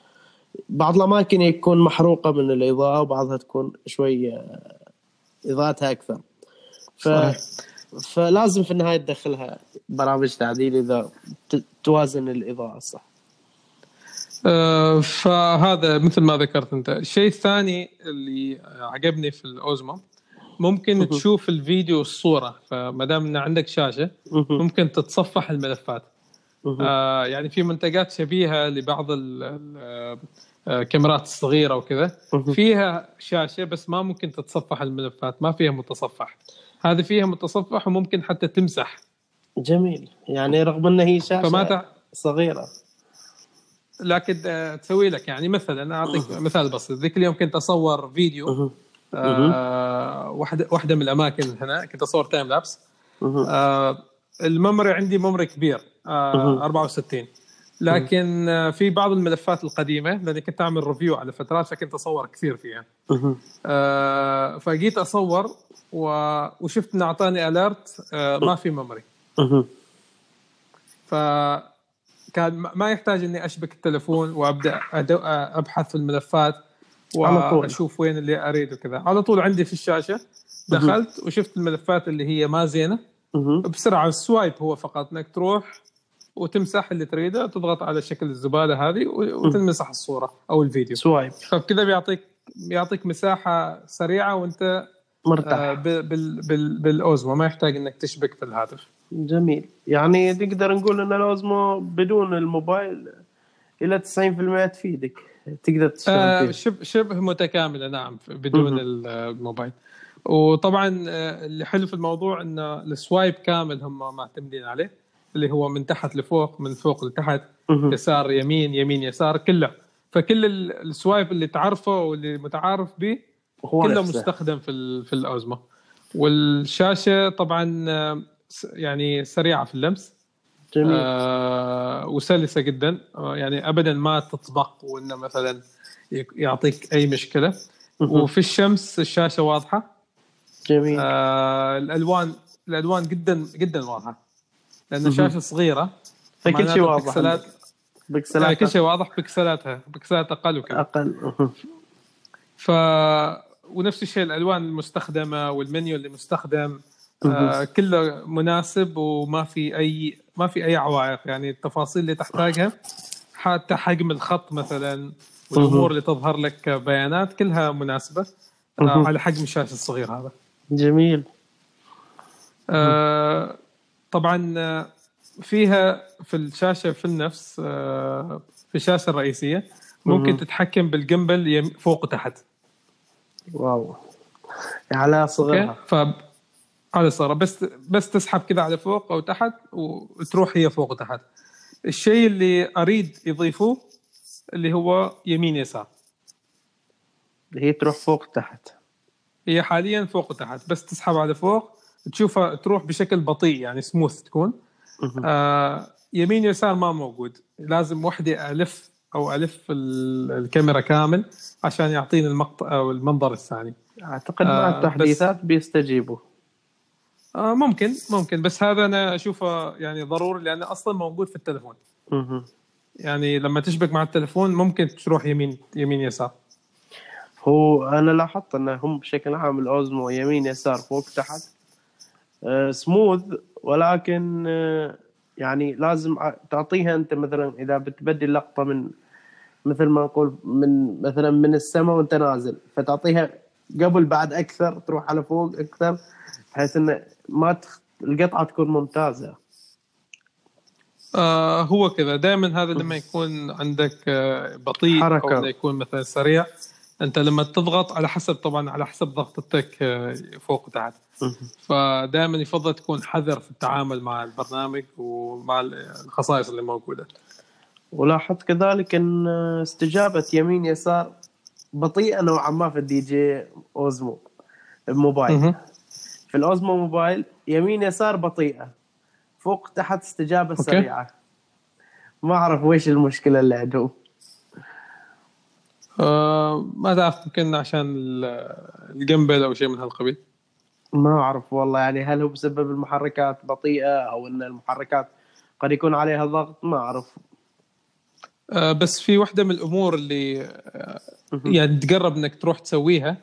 بعض الأماكن يكون محروقة من الإضاءة وبعضها تكون شوي آه، إضاءتها أكثر. ف... صحيح. فلازم في النهاية تدخلها برامج تعديل إذا توازن الإضاءة صح آه، فهذا مثل ما ذكرت أنت الشيء الثاني اللي عجبني في الاوزمو ممكن. تشوف الفيديو والصورة فما دام إن عندك شاشة. ممكن تتصفح الملفات. آه يعني في منتجات شبيهة لبعض ال- ال- آه، الكاميرات الصغيرة وكذا. فيها شاشة بس ما ممكن تتصفح الملفات ما فيها متصفح هذه فيها متصفح وممكن حتى تمسح. جميل. يعني رغم إنها هي شاشة فما تع... صغيرة. لكن آه، تسوي لك يعني مثلا أعطيك مثال بسيط. ذيك اليوم كنت أصور فيديو. آه واحدة واحدة من الأماكن هنا. كنت أصور time lapse. آه ال memory عندي memory كبير آه مهم. 64 لكن آه في بعض الملفات القديمة لأني كنت أعمل review على فترات فكنت أصور كثير فيها. آه فجيت أصور و... وشفت إنه أعطاني alert آه ما في memory. فكان ما- يحتاج إني أشبك التليفون وأبدأ أدو... أبحث في الملفات. وأشوف وين اللي أريد وكذا على طول عندي في الشاشة دخلت وشفت الملفات اللي هي ما زينة. بسرعة ال swipe هو فقط إنك تروح وتمسح اللي تريده تضغط على شكل الزبالة هذه و- وتنمسح الصورة أو الفيديو. swipe. فبكذا بيعطيك بيعطيك مساحة سريعة وأنت آه، مرتاح ب- بال بال بالأوزمو. ما يحتاج إنك تشبك في الهاتف. جميل. يعني نقدر نقول إن الأوزمو بدون الموبايل إلى 90% تفيدك. تقدر تشتغل آه شبه شبه متكاملة نعم بدون. الموبايل. وطبعا آه، اللي حلو في الموضوع إن السوايب كامل هم معتمدين عليه. اللي هو من تحت لفوق من فوق لتحت. يسار يمين يمين يسار كله. فكل ال- السوايب اللي تعرفه واللي متعارف به هو كله نفسه. مستخدم في في الاوزمو والشاشة طبعا يعني سريعة في اللمس. جميل. آه وسلسة جدا. آه يعني ابدا ما تطبق وإنه مثلا يعطيك أي مشكلة. وفي الشمس الشاشة واضحة. جميل. آه الألوان الألوان جدا جدا واضحة. لأن. الشاشه صغيرة فكل شيء واضح. بكسلات بكسلات كل شيء واضح بكسلاتها بكسلات أقل وكذا. أقل. ف ونفس الشيء الألوان المستخدمة والمنيو اللي مستخدم آه كله مناسب وما في اي ما في أي عوائق. يعني التفاصيل اللي تحتاجها حتى حجم الخط مثلا والأمور اللي تظهر لك بيانات كلها مناسبة آه. على حجم الشاشه الصغير هذا. جميل. آه طبعا آه، فيها في الشاشة في النفس آه في الشاشة الرئيسية ممكن. تتحكم بالجمبل فوق وتحت. واو. على صغرها. ف على صغرها. بس بس تسحب كذا على فوق أو تحت وتروح هي فوق وتحت. الشيء اللي أريد يضيفوه اللي هو يمين يسار. هي تروح فوق تحت هي حاليا فوق وتحت بس تسحب على فوق تشوفها تروح بشكل بطيء يعني سموث تكون. آه يمين يسار ما موجود. لازم وحدي ألف أو ألف ال- الكاميرا كامل عشان يعطيني المقطع أو المنظر الثاني. أعتقد مع آه، التحديثات بيستجيبوا. آه ممكن ممكن. بس هذا أنا أشوفه يعني ضروري لأنه أصلا موجود في التليفون مهم. يعني لما تشبك مع التليفون ممكن تروح يمين يمين يسار. هو أنا لاحظت ان هم بشكل عام الأوزمو يمين يسار فوق تحت. سموث ولكن آه، يعني لازم تعطيها أنت مثلا إذا بتبدل لقطه من مثل ما نقول من مثلا من السماء وأنت نازل فتعطيها قبل بعد أكثر تروح على فوق أكثر بحيث انه ما تخ... القطعة تكون ممتازة. آه هو كذا. دائما هذا لما يكون عندك آه بطيء حركة. أو يكون مثلا سريع أنت لما تضغط على حسب طبعا على حسب ضغطتك آه فوق وتحت. فدائما يفضل تكون حذر في التعامل مع البرنامج ومع الخصائص اللي موجودة. ولاحظت كذلك إن استجابة يمين يسار بطيئة نوعا ما في ال DJI أوزمو الموبايل. في الأوزمو موبايل يمين يسار بطيئة فوق تحت استجابة okay. سريعة. ما أعرف ويش المشكلة اللي عندهم. آه ما تعرف يمكن عشان ال- الـ gimbal أو شيء من هالقبيل. ما أعرف والله يعني هل هو بسبب المحركات بطيئة أو إن المحركات قد يكون عليها ضغط؟ ما أعرف. آه بس في واحدة من الأمور اللي آه يعني تقرب إنك تروح تسويها.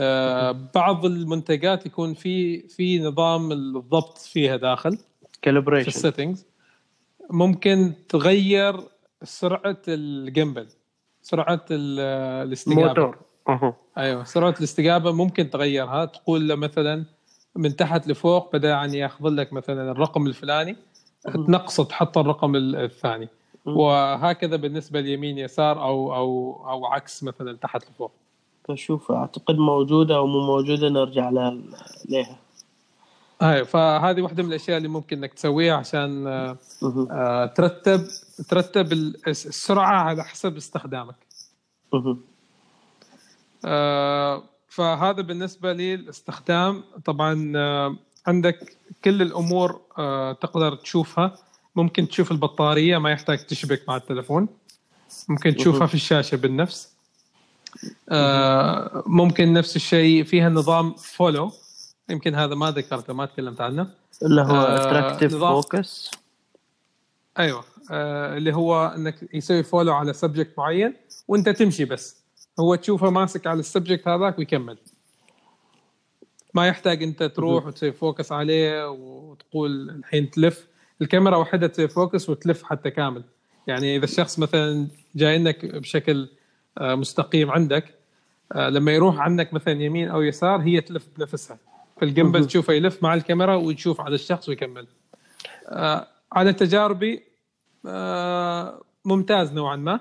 آه بعض المنتجات يكون في في نظام الضبط فيها داخل في calibration ال settings ممكن تغير سرعة الجنبل سرعة ال- الاستجابة. موتور. أيوه. سرعه الاستجابة ممكن تغيرها تقول له مثلا من تحت لفوق بدا ان يأخذ لك مثلا الرقم الفلاني تنقصه تحط الرقم ال- الثاني. وهكذا بالنسبة ليمين يسار أو أو أو عكس مثلا تحت لفوق. فشوف أعتقد موجودة أو مو موجودة نرجع لها. أيوه. فهذه واحدة من الأشياء اللي ممكن إنك تسويها عشان آه، ترتب ترتب ال- السرعة على حسب استخدامك. فهذا بالنسبة للاستخدام طبعا آه، عندك كل الأمور آه، تقدر تشوفها. ممكن تشوف البطارية ما يحتاج تشبك مع التلفون. ممكن تشوفها في الشاشة بالنفس. آه، ممكن نفس الشيء فيها نظام فولو يمكن هذا ما ذكرته ما تكلمت عنه. اللي هو آه، attractive focus أيوه. آه اللي هو إنك يسوي follow على subject معين وأنت تمشي بس. هو تشوفه ماسك على ال subject هذاك ويكمل. ما يحتاج انت تروح وتسوي focus عليه وتقول الحين تلف. الكاميرا وحدها تسوي focus وتلف حتى كامل. يعني إذا الشخص مثلا جاي لك بشكل آه، مستقيم عندك آه، لما يروح عنك مثلا يمين أو يسار هي تلف بنفسها. فال gimbal تشوفه يلف مع الكاميرا وتشوف على الشخص ويكمل. آه، على تجاربي ممتاز نوعا ما.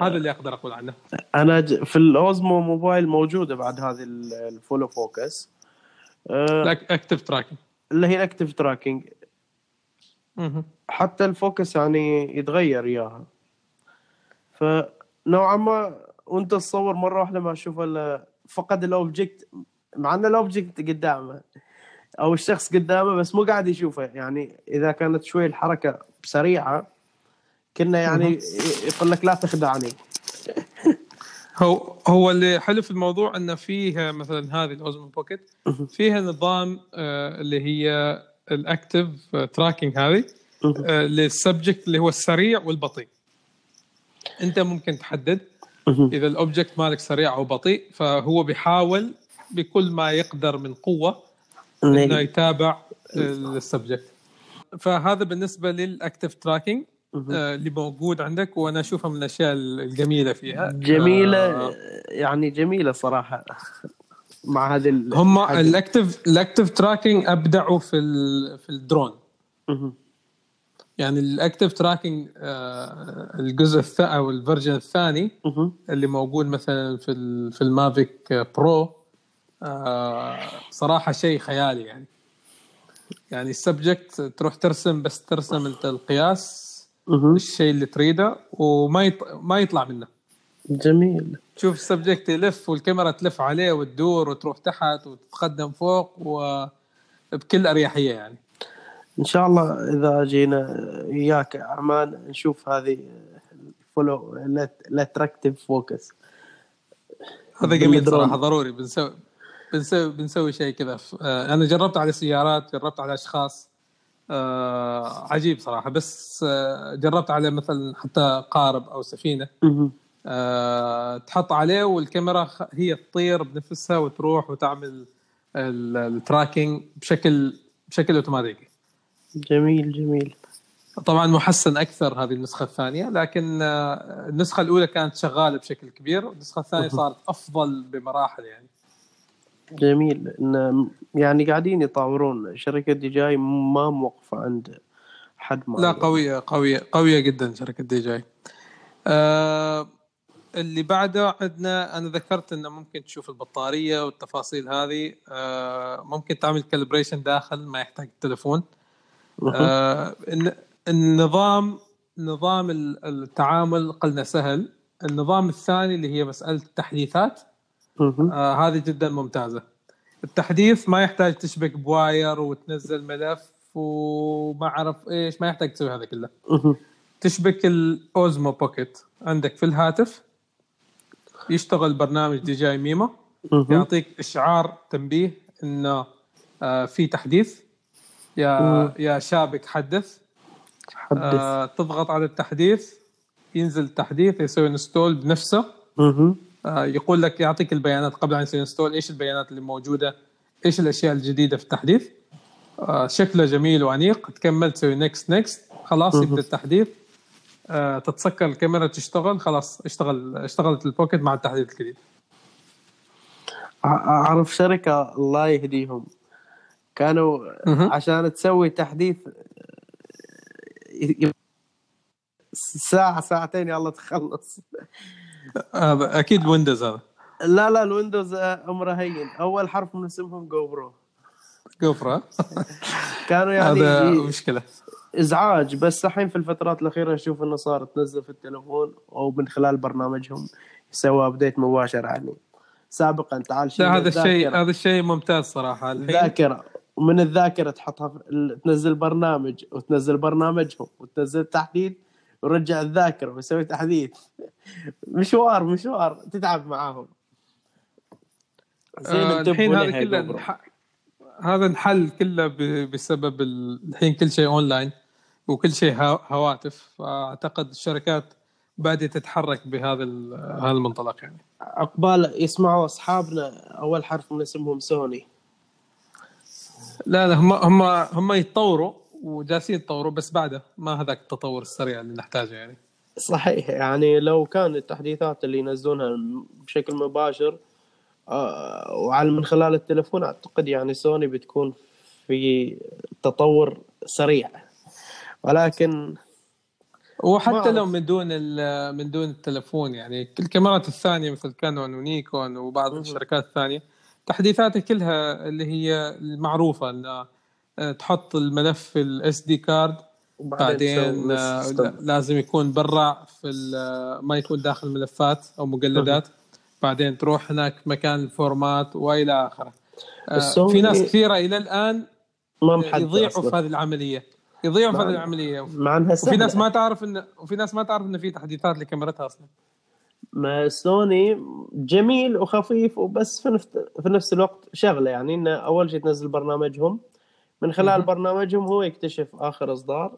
هذا اللي أقدر أقول عنه. أنا ج- في الأوزمو موبايل موجودة بعد هذه ال- ال follow focus active tracking اللي هي ال active tracking حتى ال focus يعني يتغير إياها. فنوعا ما وأنت تصور مرة واحدة ما تشوف إلا فقد ال object مع إن ال object قدامه أو الشخص قدامه بس مو قاعد يشوفه. يعني إذا كانت شوي الحركة سريعة كنا يعني يقول لك لا تخدعني. هو هو اللي حلو في الموضوع إنه فيها مثلا هذه الاوزمو بوكيت فيها نظام آه، اللي هي ال active tracking هذه آه، لل subject اللي هو السريع والبطيء. أنت ممكن تحدد إذا ال object مالك سريع أو بطيء فهو بيحاول بكل ما يقدر من قوة إنه يتابع ال subject. فهذا بالنسبة لل active tracking اللي موجود عندك وأنا أشوفها من الأشياء الجميلة فيها جميلة آه، يعني جميلة صراحة مع هذه ال- هم. ال active ال active tracking أبدعوا في ال- في الدرون. يعني ال active tracking الجزء الثاني أو ال version الثاني. اللي موجود مثلا في ال- في المافيك برو آه، صراحة شيء خيالي يعني يعني ال subject تروح ترسم بس ترسم انت القياس. الشيء اللي تريده وما يط... ما يطلع منه. جميل. تشوف ال subject يلف والكاميرا تلف عليه وتدور وتروح تحت وتتقدم فوق وبكل أريحية يعني. إن شاء الله إذا جينا إياك عمان نشوف هذه ال follow ال attractive focus. هذا جميل. صراحة ضروري. بنسوي بنسوي بنسوي شيء كذا. أنا جربت على سيارات جربت على أشخاص. آه، عجيب صراحة. بس آه، جربت على مثلا حتى قارب أو سفينة. آه، تحط عليه والكاميرا هي تطير بنفسها وتروح وتعمل ال- tracking بشكل بشكل أوتوماتيكي. جميل جميل. طبعا محسن أكثر هذه النسخة الثانية لكن آه، النسخة الأولى كانت شغالة بشكل كبير والنسخة الثانية صارت أفضل بمراحل يعني. جميل. إن يعني قاعدين يطورون شركة DJI ما موقفة عند حد ما لا قوية قوية قوية جدا شركة DJI. آه اللي بعده عندنا أنا ذكرت إنه ممكن تشوف البطارية والتفاصيل هذه. آه ممكن تعمل calibration داخل ما يحتاج تليفون. آه الن- النظام نظام ال- التعامل قلنا سهل. النظام الثاني اللي هي مسألة التحديثات. آه هذه جدا ممتازة. التحديث ما يحتاج تشبك بواير وتنزل ملف وما أعرف إيش ما يحتاج تسوي هذا كله. تشبك الـ Osmo Pocket. عندك في الهاتف يشتغل برنامج DJI Mimo. يعطيك إشعار تنبيه إنه آه في تحديث. يا مم. يا شابك حدث حدث آه تضغط على التحديث. ينزل التحديث يسوي install بنفسه. آه، يقول لك يعطيك البيانات قبل إن install إيش البيانات اللي موجودة؟ إيش الأشياء الجديدة في التحديث؟ آه، شكله جميل وانيق تكمل تسوي next next خلاص. يبدأ التحديث. آه، تتسكر الكاميرا تشتغل. خلاص اشتغل اشتغلت الـ Pocket مع التحديث الجديد أعرف شركة الله يهديهم. كانوا. عشان تسوي تحديث ساعة ساعتين يلا تخلص. أكيد Windows هذا. لا لا الـ Windows آه، امره هين. أول حرف من اسمهم GoPro جوفرا كانوا يعني هذا ي- مشكلة. إزعاج. بس الحين في الفترات الأخيرة نشوف إنه صار تنزل في التليفون أو من خلال برنامجهم يسوي update مباشر يعني. سابقا تعال شيل لا هذا الشيء. هذا الشيء ممتاز صراحة. الحين الذاكرة. ومن الذاكرة تحطها في تنزل برنامج وتنزل برنامجهم وتنزل تحديث ورجع الذاكرة ويسوي تحديث. مشوار مشوار. تتعب معاهم. زين آه، الحين هذا كله هذا انحل كله ب- بسبب ال- الحين كل شيء اونلاين وكل شيء هواتف. فأعتقد الشركات بدات تتحرك بهذا هذا المنطلق يعني. عقبال يسمعوا أصحابنا أول حرف من اسمهم سوني. لا لا هم هم هم يتطوروا. وجالسين يتطوروا بس بعده ما هذاك التطور السريع اللي نحتاجه يعني صحيح يعني لو كان التحديثات اللي ينزلونها بشكل مباشر آه، وعلى من خلال التليفون أعتقد يعني سوني بتكون في تطور سريع ولكن وحتى لو. من دون من دون التلفون يعني الكاميرات الثانية مثل Canon و Nikon وبعض. الشركات الثانية تحديثاتها كلها اللي هي المعروفة إن آه، تحط الملف في الـ SD card بعدين آه،. لازم يكون برا في آه، ما يكون داخل ملفات أو مجلدات بعدين تروح هناك مكان الـ format وإلى آخره. آه، في ناس كثيرة إلى الآن ما يضيعوا في. هذه العملية. يضيعوا في هذه العملية. مع إنها وفي ناس. ما تعرف إن وفي ناس ما تعرف إن في تحديثات لكاميرتها أصلا. ما سوني جميل وخفيف وبس في نفس في نفس الوقت شغلة يعني انه أول شيء تنزل برنامجهم. من خلال. برنامجهم هو يكتشف آخر إصدار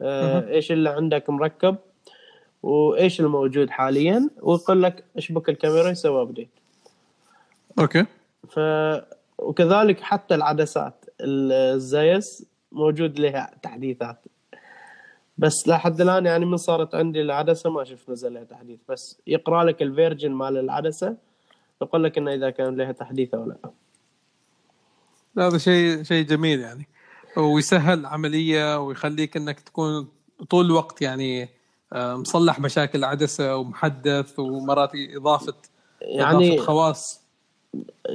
آه. إيش اللي عندك مركب وإيش الموجود حاليا ويقول لك اشبك الكاميرا يسوي ابديت okay. ف وكذلك حتى العدسات الـ Zeiss موجود لها تحديثات. بس لحد الآن يعني من صارت عندي العدسة ما شفت نزل لها تحديث. بس يقرأ لك الـ version مال العدسة يقول لك إنه إذا كان لها تحديث أو لا. هذا شيء شيء جميل يعني. ويسهل العملية ويخليك إنك تكون طول الوقت يعني آه، مصلح مشاكل العدسه ومحدث ومرات إضافة يعني اضافه خواص.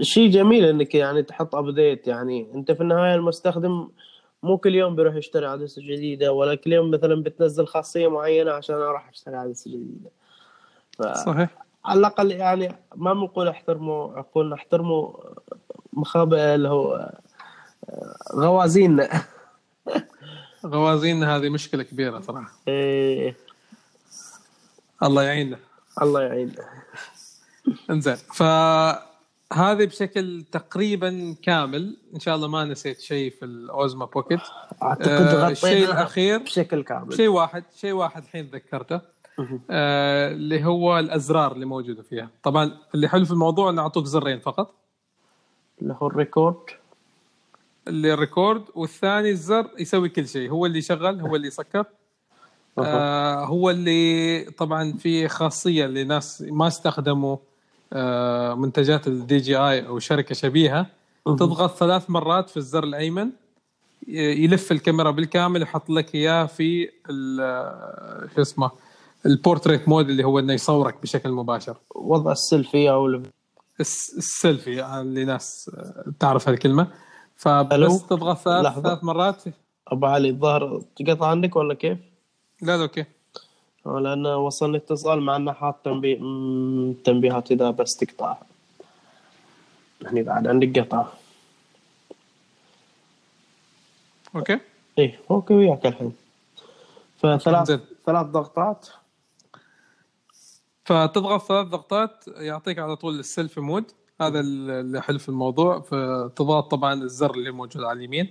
شيء جميل إنك يعني تحط ابديت يعني. أنت في النهاية المستخدم مو كل يوم بيروح يشتري عدسة جديدة ولا كل يوم مثلا بتنزل خاصية معينة عشان أروح أشتري عدسة جديدة. ف... صحيح. على الأقل يعني ما بنقول احترموا عقولنا احترموا مخابئ اللي هو غوازيننا. غوازين هذه مشكلة كبيرة صراحة. إيه. الله يعيننا. الله يعين انزين فهذه بشكل تقريبا كامل. إن شاء الله ما نسيت شيء في الـ Osmo Pocket. أعتقد آه، الشيء الأخير. بشكل كامل. شيء واحد شيء واحد الحين ذكرته. آه اللي هو الأزرار اللي موجودة فيها. طبعا اللي حلو في الموضوع إنه أعطوك زرين فقط. اللي هو الـ record. اللي الـ record والثاني الزر يسوي كل شيء. هو اللي يشغل هو اللي يسكر. آه هو اللي طبعا في خاصية لناس ما استخدموا آه منتجات الـ DJI أو شركة شبيهة. تضغط ثلاث مرات في الزر الأيمن. يلف الكاميرا بالكامل يحط لك إياه في ال- شو اسمه الـ portrait mode اللي هو إنه يصورك بشكل مباشر. وضع السيلفي أو السيلفي لناس آه، تعرف هالكلمة؟ فبس تضغط ثلاث لحظة. ثلاث مرات أبو علي الظاهر قطع عندك ولا كيف؟ لا لا okay لأن وصلني اتصال مع إنه حاط تنبيه تنبيهات إذا بس تقطع هني بعد عندك قطع okay إيه okay وياك الحين فثلاث. ثلاث ضغطات فتضغط ثلاث ضغطات يعطيك على طول الـ selfie mode هذا اللي حلو في الموضوع. فتضغط طبعا الزر اللي موجود على اليمين.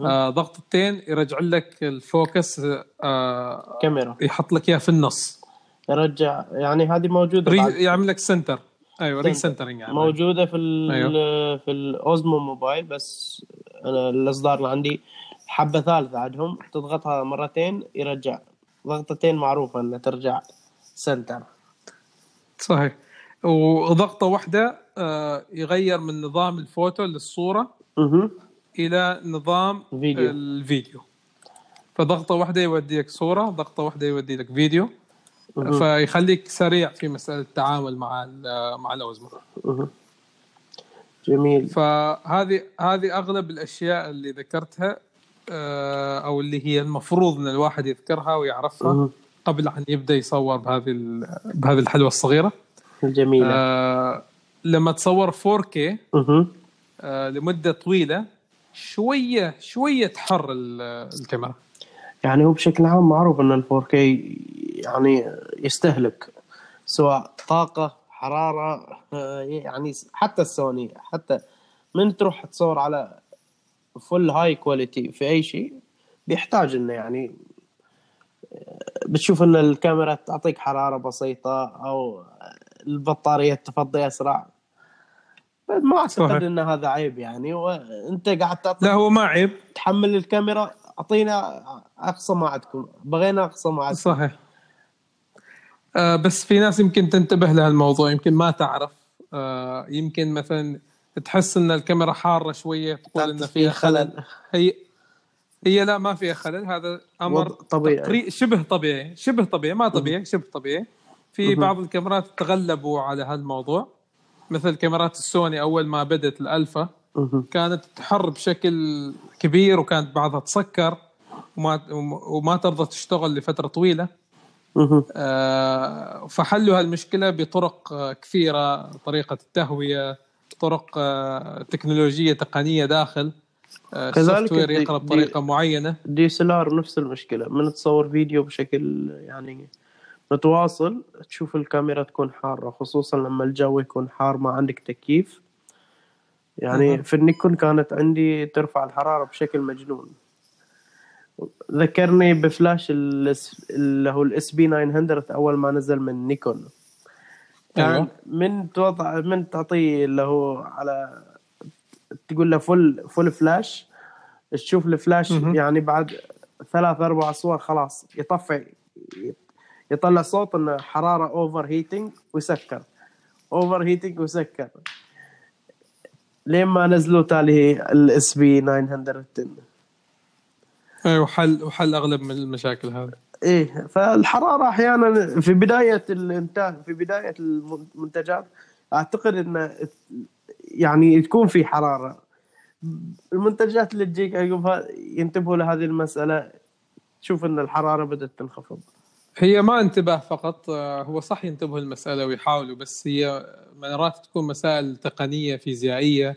آه ضغطتين يرجع لك الـ focus آه كاميرا. يحط لك إياه في النص. يرجع يعني هذه موجودة. re يعمل لك center أيوه re-center. centering يعني. موجودة في ال أيوه. في الـ Osmo Mobile بس أنا الإصدار اللي عندي حبة ثالثة عندهم. تضغطها مرتين يرجع. ضغطتين معروفة إنها ترجع center صحيح وضغطة واحدة آه يغير من نظام الفوتو للصورة أها إلى نظام فيديو. الفيديو فضغطة واحدة يودي لك صورة ضغطة واحدة يودي لك فيديو مهم. فيخليك سريع في مسألة التعامل مع مع الـ Osmo مهم. جميل فهذه هذه أغلب الأشياء اللي ذكرتها آه، أو اللي هي المفروض إن الواحد يذكرها ويعرفها. قبل أن يبدأ يصور بهذه بهذه الحلوة الصغيرة. جميله آه، لما تصور 4K مهم. آه، لمدة طويلة شوية شوية تحر ال- الكاميرا. يعني هو بشكل عام معروف إن ال 4K يعني يستهلك سواء طاقة حرارة آه، يعني حتى السوني حتى من تروح تصور على فل هاي كواليتي في أي شيء بيحتاج إنه يعني بتشوف إن الكاميرا تعطيك حرارة بسيطة أو البطارية تفضي أسرع. ما أعتقد. إن هذا عيب يعني. وأنت قاعد تعطي لا هو ما عيب. تحمل الكاميرا أعطينا أقصى ما عندكم بغينا أقصى ما عندكم صحيح. آه بس في ناس يمكن تنتبه لهالموضوع يمكن ما تعرف. آه يمكن مثلا تحس إن الكاميرا حارة شوية تقول إن فيها. خلل. هي هي لا ما فيها خلل هذا أمر طبيعي. تقري- شبه طبيعي شبه طبيعي ما طبيعي شبه طبيعي في. بعض الكاميرات تغلبوا على هالموضوع مثل كاميرات السوني أول ما بدت الألفا. كانت تحر بشكل كبير وكانت بعضها تسكر وما وما ترضى تشتغل لفترة طويلة. آه، فحلوا هالمشكلة بطرق آه، كثيرة طريقة التهوية طرق آه، تكنولوجية تقنية داخل كذلك وير الدي- يقرأ بطريقة معينة. DSLR نفس المشكلة. من تصور فيديو بشكل يعني متواصل تشوف الكاميرا تكون حارة خصوصا لما الجو يكون حار ما عندك تكييف. يعني مهم. في النيكون كانت عندي ترفع الحرارة بشكل مجنون. ذكرني بفلاش اللي هو ال SP 900 أول ما نزل من نيكون. كان أيوة. من توضع من تعطيه اللي هو على تقول له full full فلاش تشوف الفلاش مهم. يعني بعد ثلاث أربع صور خلاص يطفي. يطلع صوت انه حرارة overheating ويسكر. overheating ويسكر. لين ما نزلوا تالي ال SP 910 أيوه وحل وحل أغلب من المشاكل هذه. إيه فالحرارة أحيانا في بداية الانتاج في بداية المنتجات أعتقد انه يعني تكون في حرارة. المنتجات اللي تجيك عقبها ينتبهوا لهذه المسألة تشوف إن الحرارة بدأت تنخفض. هي ما انتباه فقط آه، هو صح ينتبهوا المسألة ويحاولوا بس هي مرات تكون مسائل تقنية فيزيائية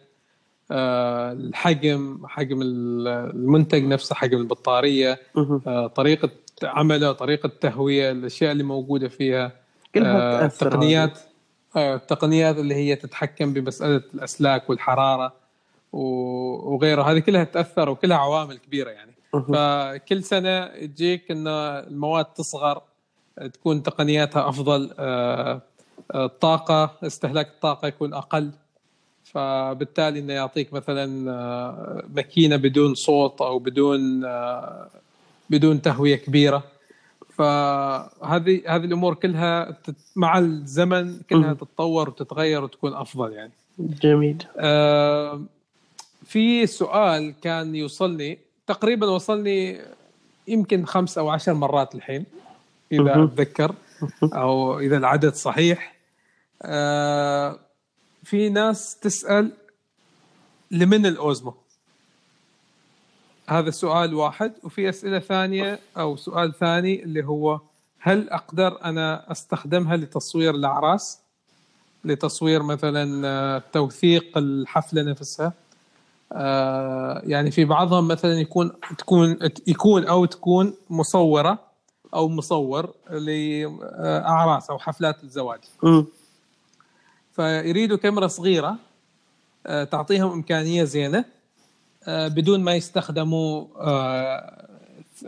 آه، الحجم حجم المنتج نفسه حجم البطارية مهم. آه، طريقة عمله طريقة تهوية الأشياء اللي موجودة فيها كلها تأثر التقنيات آه، التقنيات اللي هي تتحكم بمسألة الأسلاك والحرارة و- وغيرها. هذه كلها تأثر وكلها عوامل كبيرة يعني. فكل سنة تجيك ان المواد تصغر تكون تقنياتها أفضل آه، آه، الطاقة استهلاك الطاقة يكون أقل. فبالتالي إنه يعطيك مثلا آه، ماكينة بدون صوت أو بدون آه، بدون تهوية كبيرة. فهذه هذه الأمور كلها مع الزمن كلها. تتطور وتتغير وتكون أفضل يعني. جميل. آه، في سؤال كان يوصلني تقريبا وصلني يمكن خمس أو عشر مرات الحين إذا. أتذكر أو إذا العدد صحيح. آه، في ناس تسأل لمن الأوزمو؟ هذا سؤال واحد وفي أسئلة ثانية أو سؤال ثاني اللي هو هل أقدر أنا أستخدمها لتصوير الأعراس؟ لتصوير مثلا آه، توثيق الحفلة نفسها؟ آه، يعني في بعضهم مثلا يكون تكون يكون أو تكون مصورة أو مصور لأعراس أو حفلات الزواج. فيريدوا كاميرا صغيرة آه، تعطيهم إمكانية زينة بدون ما يستخدموا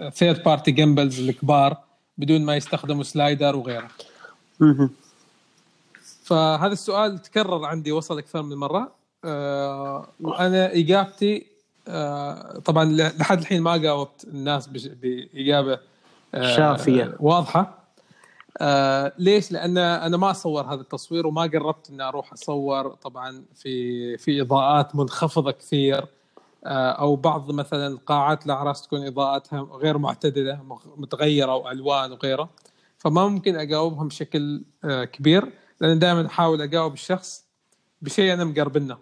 third party gimbals الكبار بدون ما يستخدموا slider وغيره. فهذا السؤال تكرر عندي وصل أكثر من مرة آه، وأنا إجابتي آه، طبعا لحد الحين ما جاوبت الناس بإجابة آه، شافية. واضحة آه، ليش؟ لأن أنا ما أصور هذا التصوير وما قربت إني أروح أصور طبعا في في إضاءات منخفضة كثير آه، أو بعض مثلا قاعات الاعراس تكون إضاءتها غير معتدلة متغيرة والوان وغيره. فما ممكن أجاوبهم بشكل آه، كبير لأن دائما أحاول أجاوب الشخص بشيء أنا مقربنه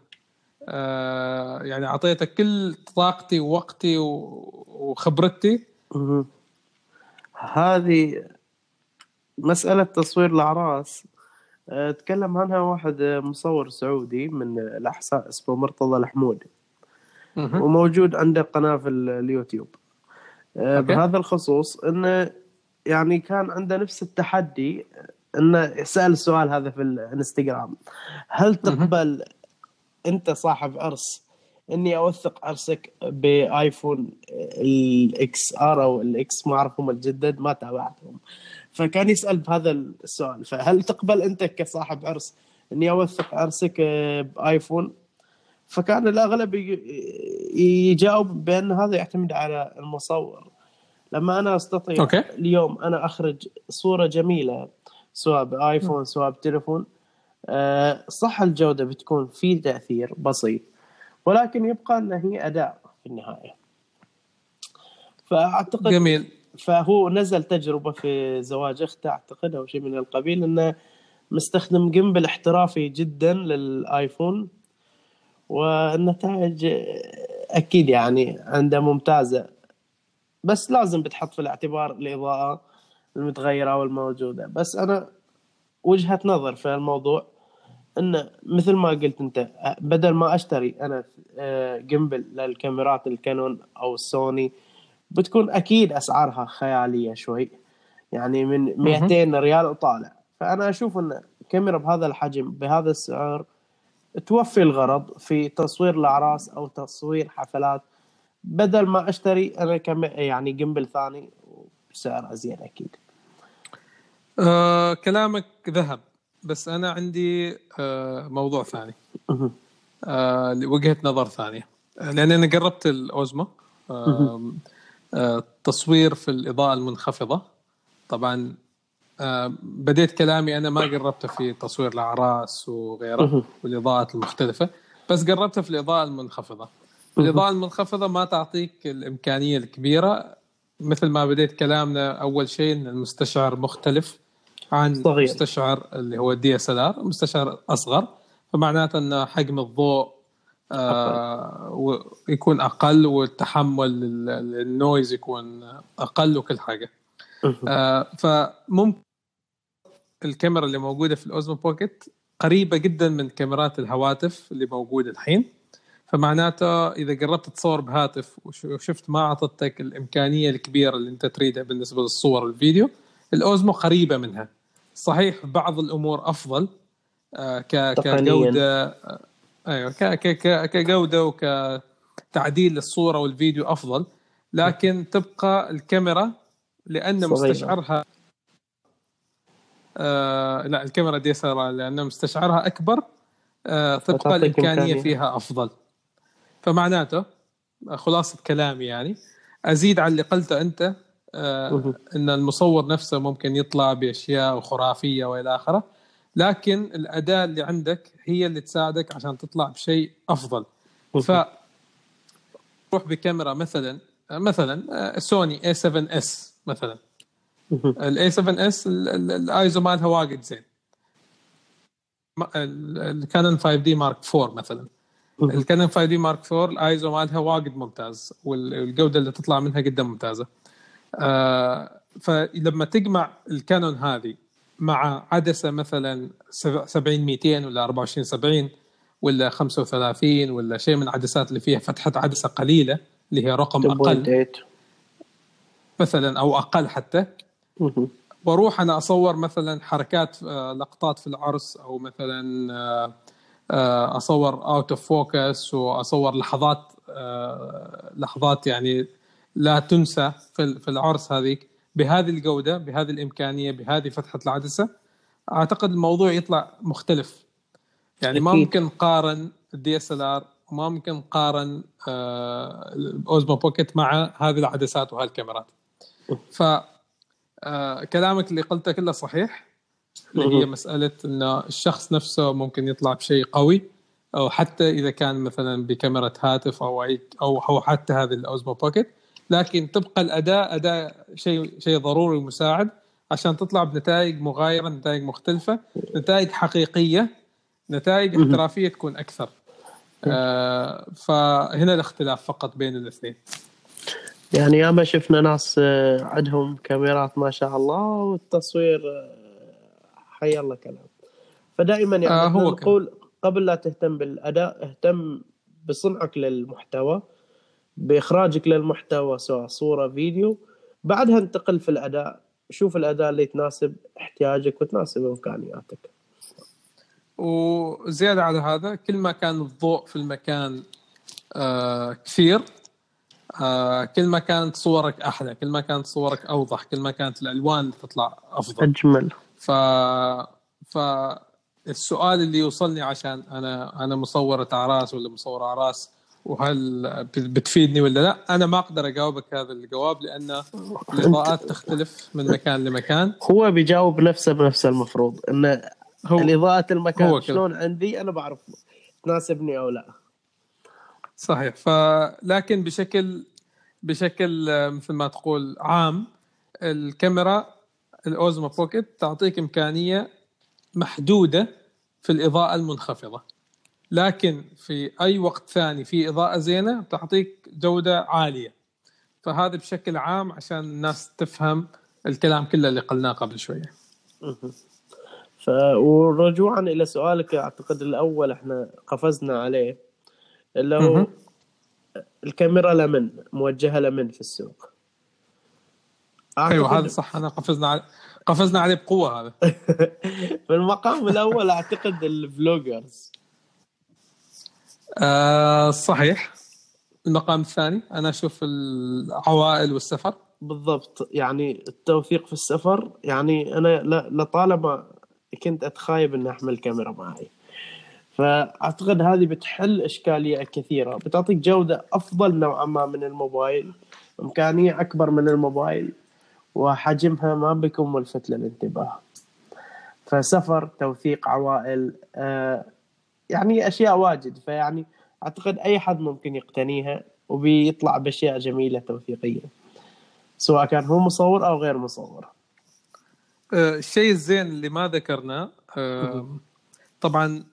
آه، يعني أعطيته كل طاقتي ووقتي وخبرتي. هذه مسألة تصوير الأعراس. تكلم عنها واحد مصور سعودي من الأحساء اسمه مرتضى الحمود وموجود عنده قناة في ال- اليوتيوب. أوكي. بهذا الخصوص إنه يعني كان عنده نفس التحدي إنه سأل السؤال هذا في الانستغرام. هل تقبل أنت صاحب عرس إني أوثق عرسك بآيفون ال XR أو ال X ما أعرفهم الجدد ما تابعتهم. فكان يسأل بهذا السؤال فهل تقبل أنت كصاحب عرس إني أوثق عرسك آه، بآيفون؟ فكان الأغلب يجاوب بأن هذا يعتمد على المصور. لما أنا أستطيع okay. اليوم أنا أخرج صورة جميلة سواء بآيفون سواء بتليفون آه، صح الجودة بتكون في تأثير بسيط ولكن يبقى أن هي اداء في النهاية. فأعتقد جميل. فهو نزل تجربة في زواج اخته أعتقد أو شيء من القبيل أنه مستخدم جيمبل احترافي جدا للآيفون. والنتائج أكيد يعني عنده ممتازه بس لازم بتحط في الاعتبار الإضاءة المتغيرة والموجودة. بس أنا وجهة نظر في الموضوع انه مثل ما قلت أنت بدل ما أشتري أنا gimbal للكاميرات الكانون أو السوني بتكون أكيد أسعارها خيالية شوي. يعني من 200 ريال وطالع. فأنا أشوف إن كاميرا بهذا الحجم بهذا السعر توفي الغرض في تصوير الأعراس أو تصوير حفلات بدل ما أشتري أنا كم يعني جيمبل ثاني بسعر ازين أكيد. آه كلامك ذهب بس أنا عندي آه موضوع ثاني. آه وجهة نظر ثانية. لأن أنا جربت الاوزمو آه آه تصوير في الإضاءة المنخفضة. طبعا بديت كلامي أنا ما جربته في تصوير الأعراس وغيره والإضاءات المختلفة بس جربته في الإضاءة المنخفضة. الإضاءة المنخفضة ما تعطيك الإمكانية الكبيرة مثل ما بديت كلامنا أول شيء إن المستشعر مختلف عن صغير. مستشعر اللي هو ال DSLR مستشعر أصغر فمعناته إن حجم الضوء آه يكون أقل والتحمل ال noise يكون أقل وكل حاجة. آه فممكن الكاميرا اللي موجودة في الاوزمو بوكيت قريبة جدا من كاميرات الهواتف اللي موجودة الحين. فمعناته إذا قربت تصور بهاتف وشفت ما أعطتك الإمكانية الكبيرة اللي أنت تريدها بالنسبة للصور والفيديو الأوزمو قريبة منها. صحيح بعض الأمور أفضل آه كجودة آه أيوه كجودة وكتعديل للصورة والفيديو أفضل. لكن تبقى الكاميرا لأن صغيرة. مستشعرها آه لا الكاميرا دي اس لأن مستشعرها أكبر آه تبقى الإمكانية فيها أفضل. فمعناته خلاصة كلامي يعني أزيد على اللي قلته أنت آه إن المصور نفسه ممكن يطلع بأشياء خرافية وإلى آخره لكن الأداة اللي عندك هي اللي تساعدك عشان تطلع بشيء أفضل. ف روح بكاميرا مثلا مثلا سوني A 7 S مثلا. ال A 7 S ال ISO مالها واجد زين. الكانون 5 D Mark 4 مثلا. الكانون 5 D Mark 4 الايزو مالها واجد ممتاز والجوده اللي تطلع منها جدا ممتازة. آه فلما تجمع الكانون هذه مع عدسة مثلا 70 200 ولا 24 70 ولا 35 ولا شيء من العدسات اللي فيها فتحة عدسة قليلة اللي هي رقم أقل. مثلا أو أقل حتى. وأروح أنا أصور مثلا حركات لقطات في العرس أو مثلا أصور out of focus وأصور لحظات لحظات يعني لا تنسى في العرس هذيك. بهذه الجودة بهذه الإمكانية بهذه فتحة العدسة أعتقد الموضوع يطلع مختلف. يعني ما ممكن نقارن ال DSLR وما ممكن نقارن Osmo Pocket مع هذه العدسات وهالكاميرات. ف كلامك اللي قلته كله صحيح اللي هي مسألة إن الشخص نفسه ممكن يطلع بشيء قوي أو حتى إذا كان مثلا بكاميرا هاتف أو أي أو أو حتى هذه ال Osmo Pocket لكن تبقى الأداء أداء شيء شيء ضروري ومساعد عشان تطلع بنتائج مغايرة نتائج مختلفة نتائج حقيقية نتائج احترافية تكون أكثر. آه فهنا الاختلاف فقط بين الاثنين. يعني ياما شفنا ناس عندهم كاميرات ما شاء الله والتصوير حي الله كلام. فدائما يعني آه هو نقول قبل لا تهتم بالأداء اهتم بصنعك للمحتوى بإخراجك للمحتوى سواء صورة فيديو. بعدها انتقل في الأداء. شوف الأداء اللي تناسب احتياجك وتناسب إمكانياتك. وزيادة على هذا كل ما كان الضوء في المكان آه كثير آه كل ما كانت صورك أحلى كل ما كانت صورك أوضح كل ما كانت الألوان تطلع أفضل. أجمل. ف ف السؤال اللي يوصلني عشان أنا أنا مصوره اعراس ولا مصور اعراس وهل بتفيدني ولا لا؟ أنا ما أقدر أجاوبك هذا الجواب لأن الاضاءات تختلف من مكان لمكان. هو بيجاوب نفسه بنفسه المفروض انه هو الإضاءة المكان هو شلون عندي أنا بعرف تناسبني أو لا. صحيح. ف لكن بشكل بشكل آه، مثل ما تقول عام الكاميرا الاوزمو بوكيت تعطيك إمكانية محدودة في الإضاءة المنخفضة. لكن في أي وقت ثاني في إضاءة زينة تعطيك جودة عالية. فهذا بشكل عام عشان الناس تفهم الكلام كله اللي قلناه قبل شوية. ف ورجوعا إلى سؤالك أعتقد الأول إحنا قفزنا عليه. اللي هو. الكاميرا لمن موجهة لمن في السوق. أيوه أعتقد هذا صح. أنا قفزنا على قفزنا عليه بقوة هذا. في المقام الأول أعتقد الفلوجرز. آه صحيح. المقام الثاني أنا أشوف العوائل والسفر. بالضبط. يعني التوثيق في السفر يعني أنا لطالما كنت أتخايب إني أحمل كاميرا معي. فأعتقد هذه بتحل إشكالية كثيرة. بتعطيك جودة أفضل نوعا ما من الموبايل إمكانية أكبر من الموبايل وحجمها ما بيكون ملفت للانتباه. فسفر توثيق عوائل آه يعني أشياء واجد. فيعني أعتقد أي حد ممكن يقتنيها وبيطلع بأشياء جميلة توثيقية سواء كان هو مصور أو غير مصور. آه الشيء الزين اللي ما ذكرناه آه طبعا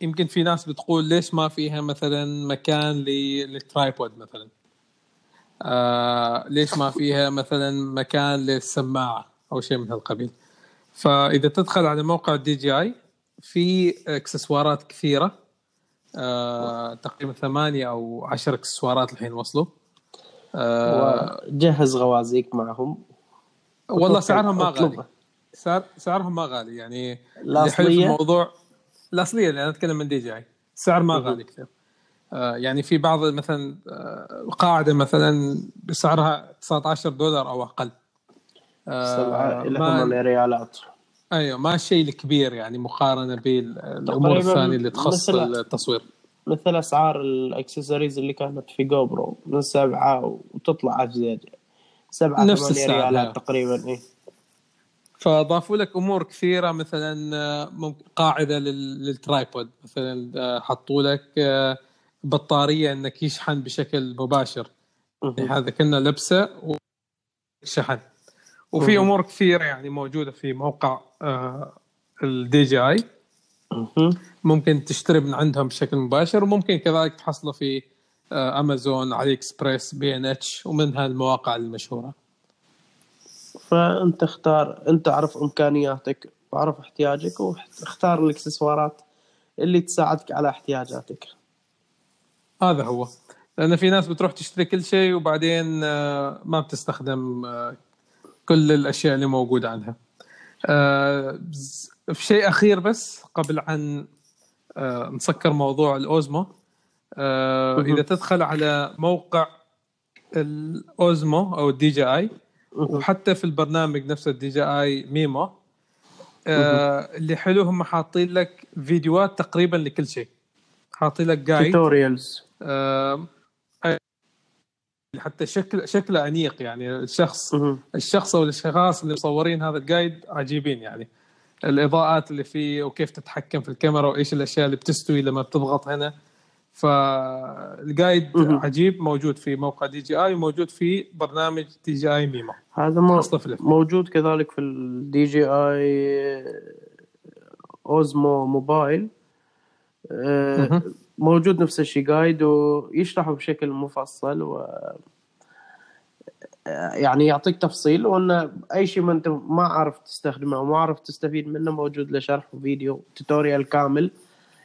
يمكن في ناس بتقول ليش ما فيها مثلا مكان للترايبود مثلا؟ آه ليش ما فيها مثلا مكان للسماعة أو شيء من هالقبيل؟ فإذا تدخل على موقع ال DJI في إكسسوارات كثيرة آه تقريبا ثمانية أو عشر إكسسوارات الحين وصلوا. آه وجهز غوازيك معهم. والله سعرهم ما. غالي. سعر سعرهم ما غالي. يعني اللي حلو في الاصليه الموضوع الأصلية اللي أنا أتكلم من DJI السعر ما. غالي كثير. آه يعني في بعض مثلا آه قاعدة مثلا بسعرها 19 دولار أو أقل. إلى ما ثمانية ريالات. أيوه ما الشيء الكبير يعني مقارنة بالأمور الثانية اللي تخص مثل- التصوير. مثل أسعار الأكسسوارز اللي كانت في GoPro من سبعة وتطلع ازيد سبعة نفس ثمانية السعر، ريالات أيوة. تقريبا إيه. فضافوا لك أمور كثيرة مثلا آه، قاعدة لل- لل tripod مثلا آه، حطوا لك آه، بطارية إنك يشحن بشكل مباشر مهم. هذا كنا لبسة وشحن وفي. أمور كثيرة يعني موجودة في موقع ال DJI. ممكن تشتري من عندهم بشكل مباشر وممكن كذلك تحصله في أمازون AliExpress B&H ومن هالمواقع المشهورة فأنت اختار أنت أعرف إمكانياتك وأعرف احتياجك واختار الإكسسوارات اللي تساعدك على احتياجاتك هذا هو لأن في ناس بتروح تشتري كل شيء وبعدين آه، ما بتستخدم آه، كل الأشياء اللي موجودة عنها آه، في شيء أخير بس قبل عن نسكر موضوع ال Osmo. إذا تدخل على موقع ال Osmo أو ال DJI. وحتى في البرنامج نفسه ال DJI Mimo. آه اللي حلو هم حاطين لك فيديوهات تقريبا لكل شيء. حاطين لك guide tutorials آه حتى شكل شكله أنيق يعني. الشخص. الشخص أو الأشخاص اللي مصورين هذا ال guide عجيبين يعني. الإضاءات اللي فيه وكيف تتحكم في الكاميرا وإيش الأشياء اللي بتستوي لما بتضغط هنا. فال guide. عجيب موجود في موقع DJI وموجود في برنامج DJI Mimo هذا. موجود كذلك في ال DJI Osmo Mobile. موجود نفس الشيء guide ويشرحه بشكل مفصل و آه، يعني يعطيك تفصيل وإنه أي شيء ما أنت ما عارف تستخدمه وما عارف تستفيد منه موجود له شرح وفيديو tutorial كامل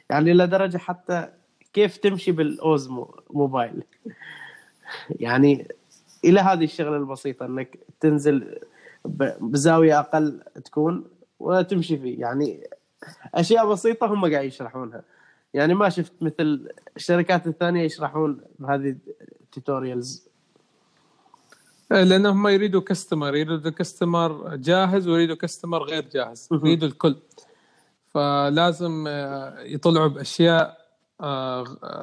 يعني لدرجه حتى كيف تمشي بال Osmo Mobile؟ يعني إلى هذه الشغلة البسيطة إنك تنزل بزاوية أقل تكون وتمشي فيه. يعني أشياء بسيطة هم قاعد يشرحونها. يعني ما شفت مثل الشركات الثانية يشرحون بهذه التوتوريالز لأن هم يريدوا كاستمر يريدوا كاستمر جاهز ويريدوا كاستمر غير جاهز. يريدوا الكل. فلازم آه، يطلعوا بأشياء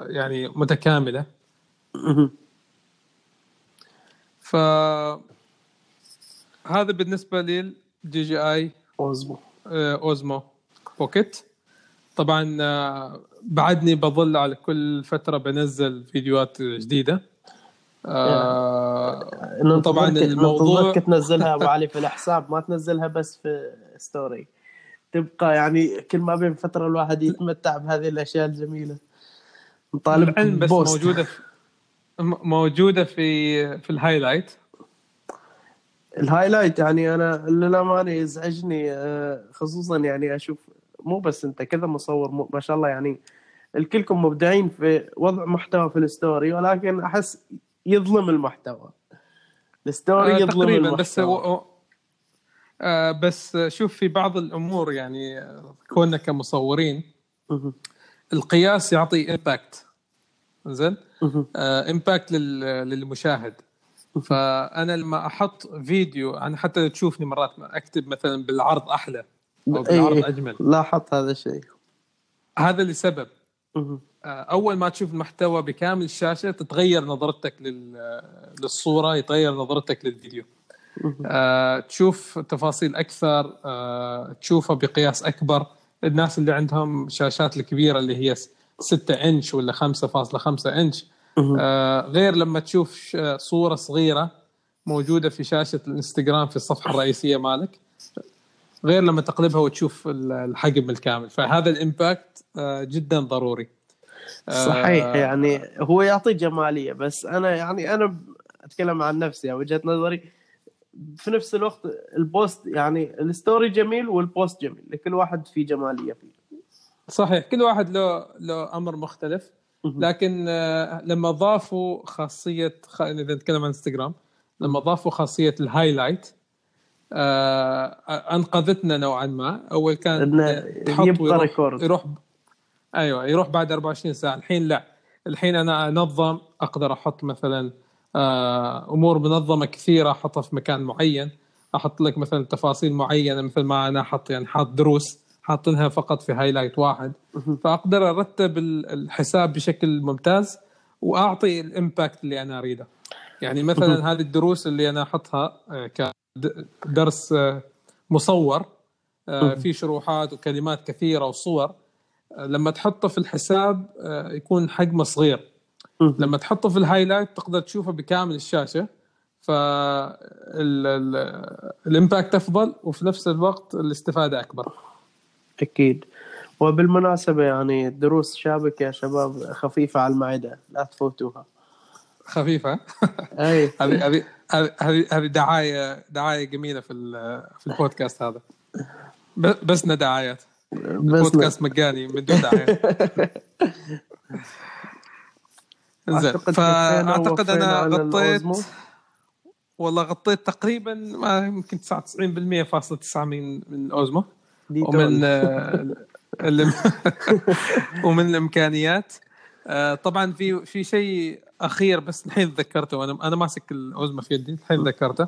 يعني متكاملة. ف هذا بالنسبة لل DJI Osmo. Osmo Pocket. طبعا آه، بعدني بظل على كل فترة بنزل فيديوهات جديدة. آه، طبعاً الموضوع- ضرك تنزلها أبو علي في الحساب ما تنزلها بس في story تبقى يعني كل ما بين فترة الواحد يتمتع بهذه الأشياء الجميلة. نطالب العلم بس post. موجودة في موجودة في في ال highlight. ال highlight يعني أنا للأمانة يزعجني آه، خصوصا يعني أشوف مو بس أنت كذا مصور ما شاء الله يعني الكلكم مبدعين في وضع محتوى في ال story ولكن أحس يظلم المحتوى. ال story آه، يظلم تقريبا المحتوى. بس آه بس شوف في بعض الأمور يعني آه، كوننا كمصورين. القياس يعطي impact زين. impact للمشاهد. فأنا لما أحط فيديو أنا حتى تشوفني مرات أكتب مثلا بالعرض أحلى أو بالعرض إيه، أجمل. لاحظت هذا الشيء. هذا لسبب. آه، أول ما تشوف المحتوى بكامل الشاشة تتغير نظرتك لل- للصورة يتغير نظرتك للفيديو. آه، تشوف تفاصيل أكثر آه، تشوفها بقياس أكبر. الناس اللي عندهم شاشات الكبيرة اللي هي 6 إنش ولا 5.5 إنش. آه، غير لما تشوف صورة صغيرة موجودة في شاشة الإنستغرام في الصفحة الرئيسية مالك غير لما تقلبها وتشوف ال- الحجم الكامل. فهذا الإمباكت آه، جدا ضروري. آه، صحيح يعني هو يعطي جمالية بس أنا يعني أنا أتكلم عن نفسي يعني وجهة نظري في نفس الوقت ال post يعني ال story جميل وال post جميل لكل واحد في جمالية فيه. صحيح كل واحد له له أمر مختلف. لكن آه، لما ضافوا خاصية خ... إذا نتكلم عن انستغرام لما ضافوا خاصية ال highlight آه، أنقذتنا نوعا ما. أول كان تحط يبقى record يروح أيوه يروح بعد 24 ساعة. الحين لا. الحين أنا أنظم أقدر أحط مثلا آه، أمور منظمة كثيرة أحطها في مكان معين. أحط لك مثلا تفاصيل معينة مثل ما أنا أحط يعني حاط دروس حاطينها فقط في highlight واحد. فأقدر أرتب ال- الحساب بشكل ممتاز وأعطي ال impact اللي أنا أريده. يعني مثلا هذه الدروس اللي أنا أحطها آه، كدرس آه، مصور آه، في شروحات وكلمات كثيرة وصور. آه، لما تحطه في الحساب آه، يكون حجمه صغير. لما تحطه في ال highlight تقدر تشوفه بكامل الشاشة فال impact أفضل وفي نفس الوقت الاستفادة أكبر. أكيد. وبالمناسبة يعني دروس شابكه يا شباب خفيفة على المعدة لا تفوتوها. خفيفة؟ أي. هذه هذه هذه- دعايه دعاية جميلة في في البودكاست هذا. بسنا دعايات بس بودكاست مجاني من دون دعايات. كفينا فأعتقد أنا غطيت. والله غطيت تقريبا ما يمكن 99% فاصلة 9 من من الاوزمو دي ومن. آه، ومن الإمكانيات. آه، طبعا في في شيء أخير بس الحين تذكرته أنا أنا ماسك ال Osmo في يدي الحين تذكرته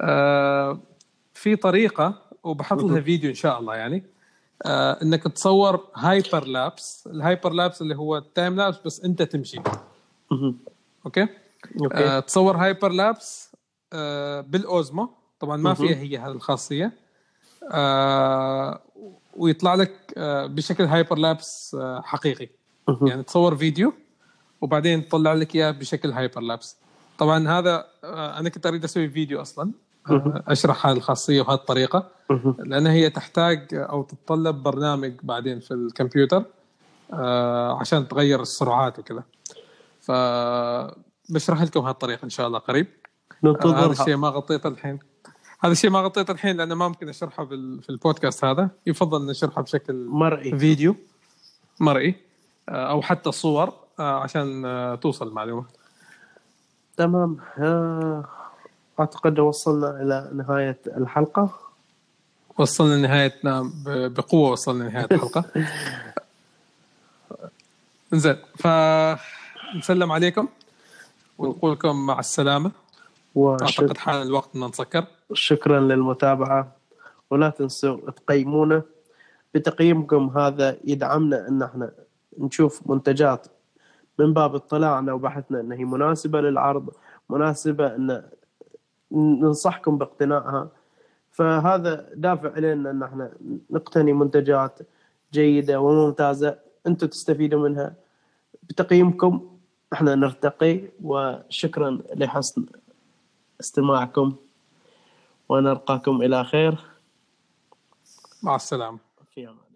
آه، في طريقة وبحط لها فيديو إن شاء الله يعني. إنك تصور hyperlapse. ال hyperlapse اللي هو ال timelapse بس أنت تمشي. okay؟ okay. آه، تصور hyperlapse آه، بال Osmo طبعا ما فيها هي هذه الخاصية. آه، ويطلع لك آه، بشكل hyperlapse آه، حقيقي. يعني تصور فيديو وبعدين تطلع لك إياه بشكل hyperlapse. طبعا هذا آه، أنا كنت أريد أسوي فيديو أصلا. أشرح هذه الخاصية وهذه الطريقة. لأن هي تحتاج أو تتطلب برنامج بعدين في الكمبيوتر عشان تغير السرعات وكذا. ف بشرح لكم هالطريقة إن شاء الله قريب. آه، هذا ننتظرها الشيء ما غطيته الحين. هذا الشيء ما غطيته الحين لأنه ما ممكن أشرحه في البودكاست هذا. يفضل نشرحه بشكل مرئي. فيديو. مرئي. آه، أو حتى صور آه، عشان توصل المعلومة. تمام. أعتقد وصلنا إلى نهاية الحلقة. وصلنا لنهايتنا ب- بقوة وصلنا لنهاية الحلقة. زين فنسلم عليكم ونقول لكم مع السلامة. أعتقد حان الوقت ان نسكر وشكرا للمتابعة. ولا تنسوا تقيمونا. بتقييمكم هذا يدعمنا أن إحنا نشوف منتجات من باب اطلاعنا وبحثنا أن هي مناسبة للعرض مناسبة أن ننصحكم باقتنائها. فهذا دافع لنا أن إحنا نقتني منتجات جيدة وممتازة. أنتم تستفيدوا منها. بتقييمكم إحنا نرتقي وشكرا لحسن استماعكم. ونلقاكم إلى خير. مع السلامة. في أمان.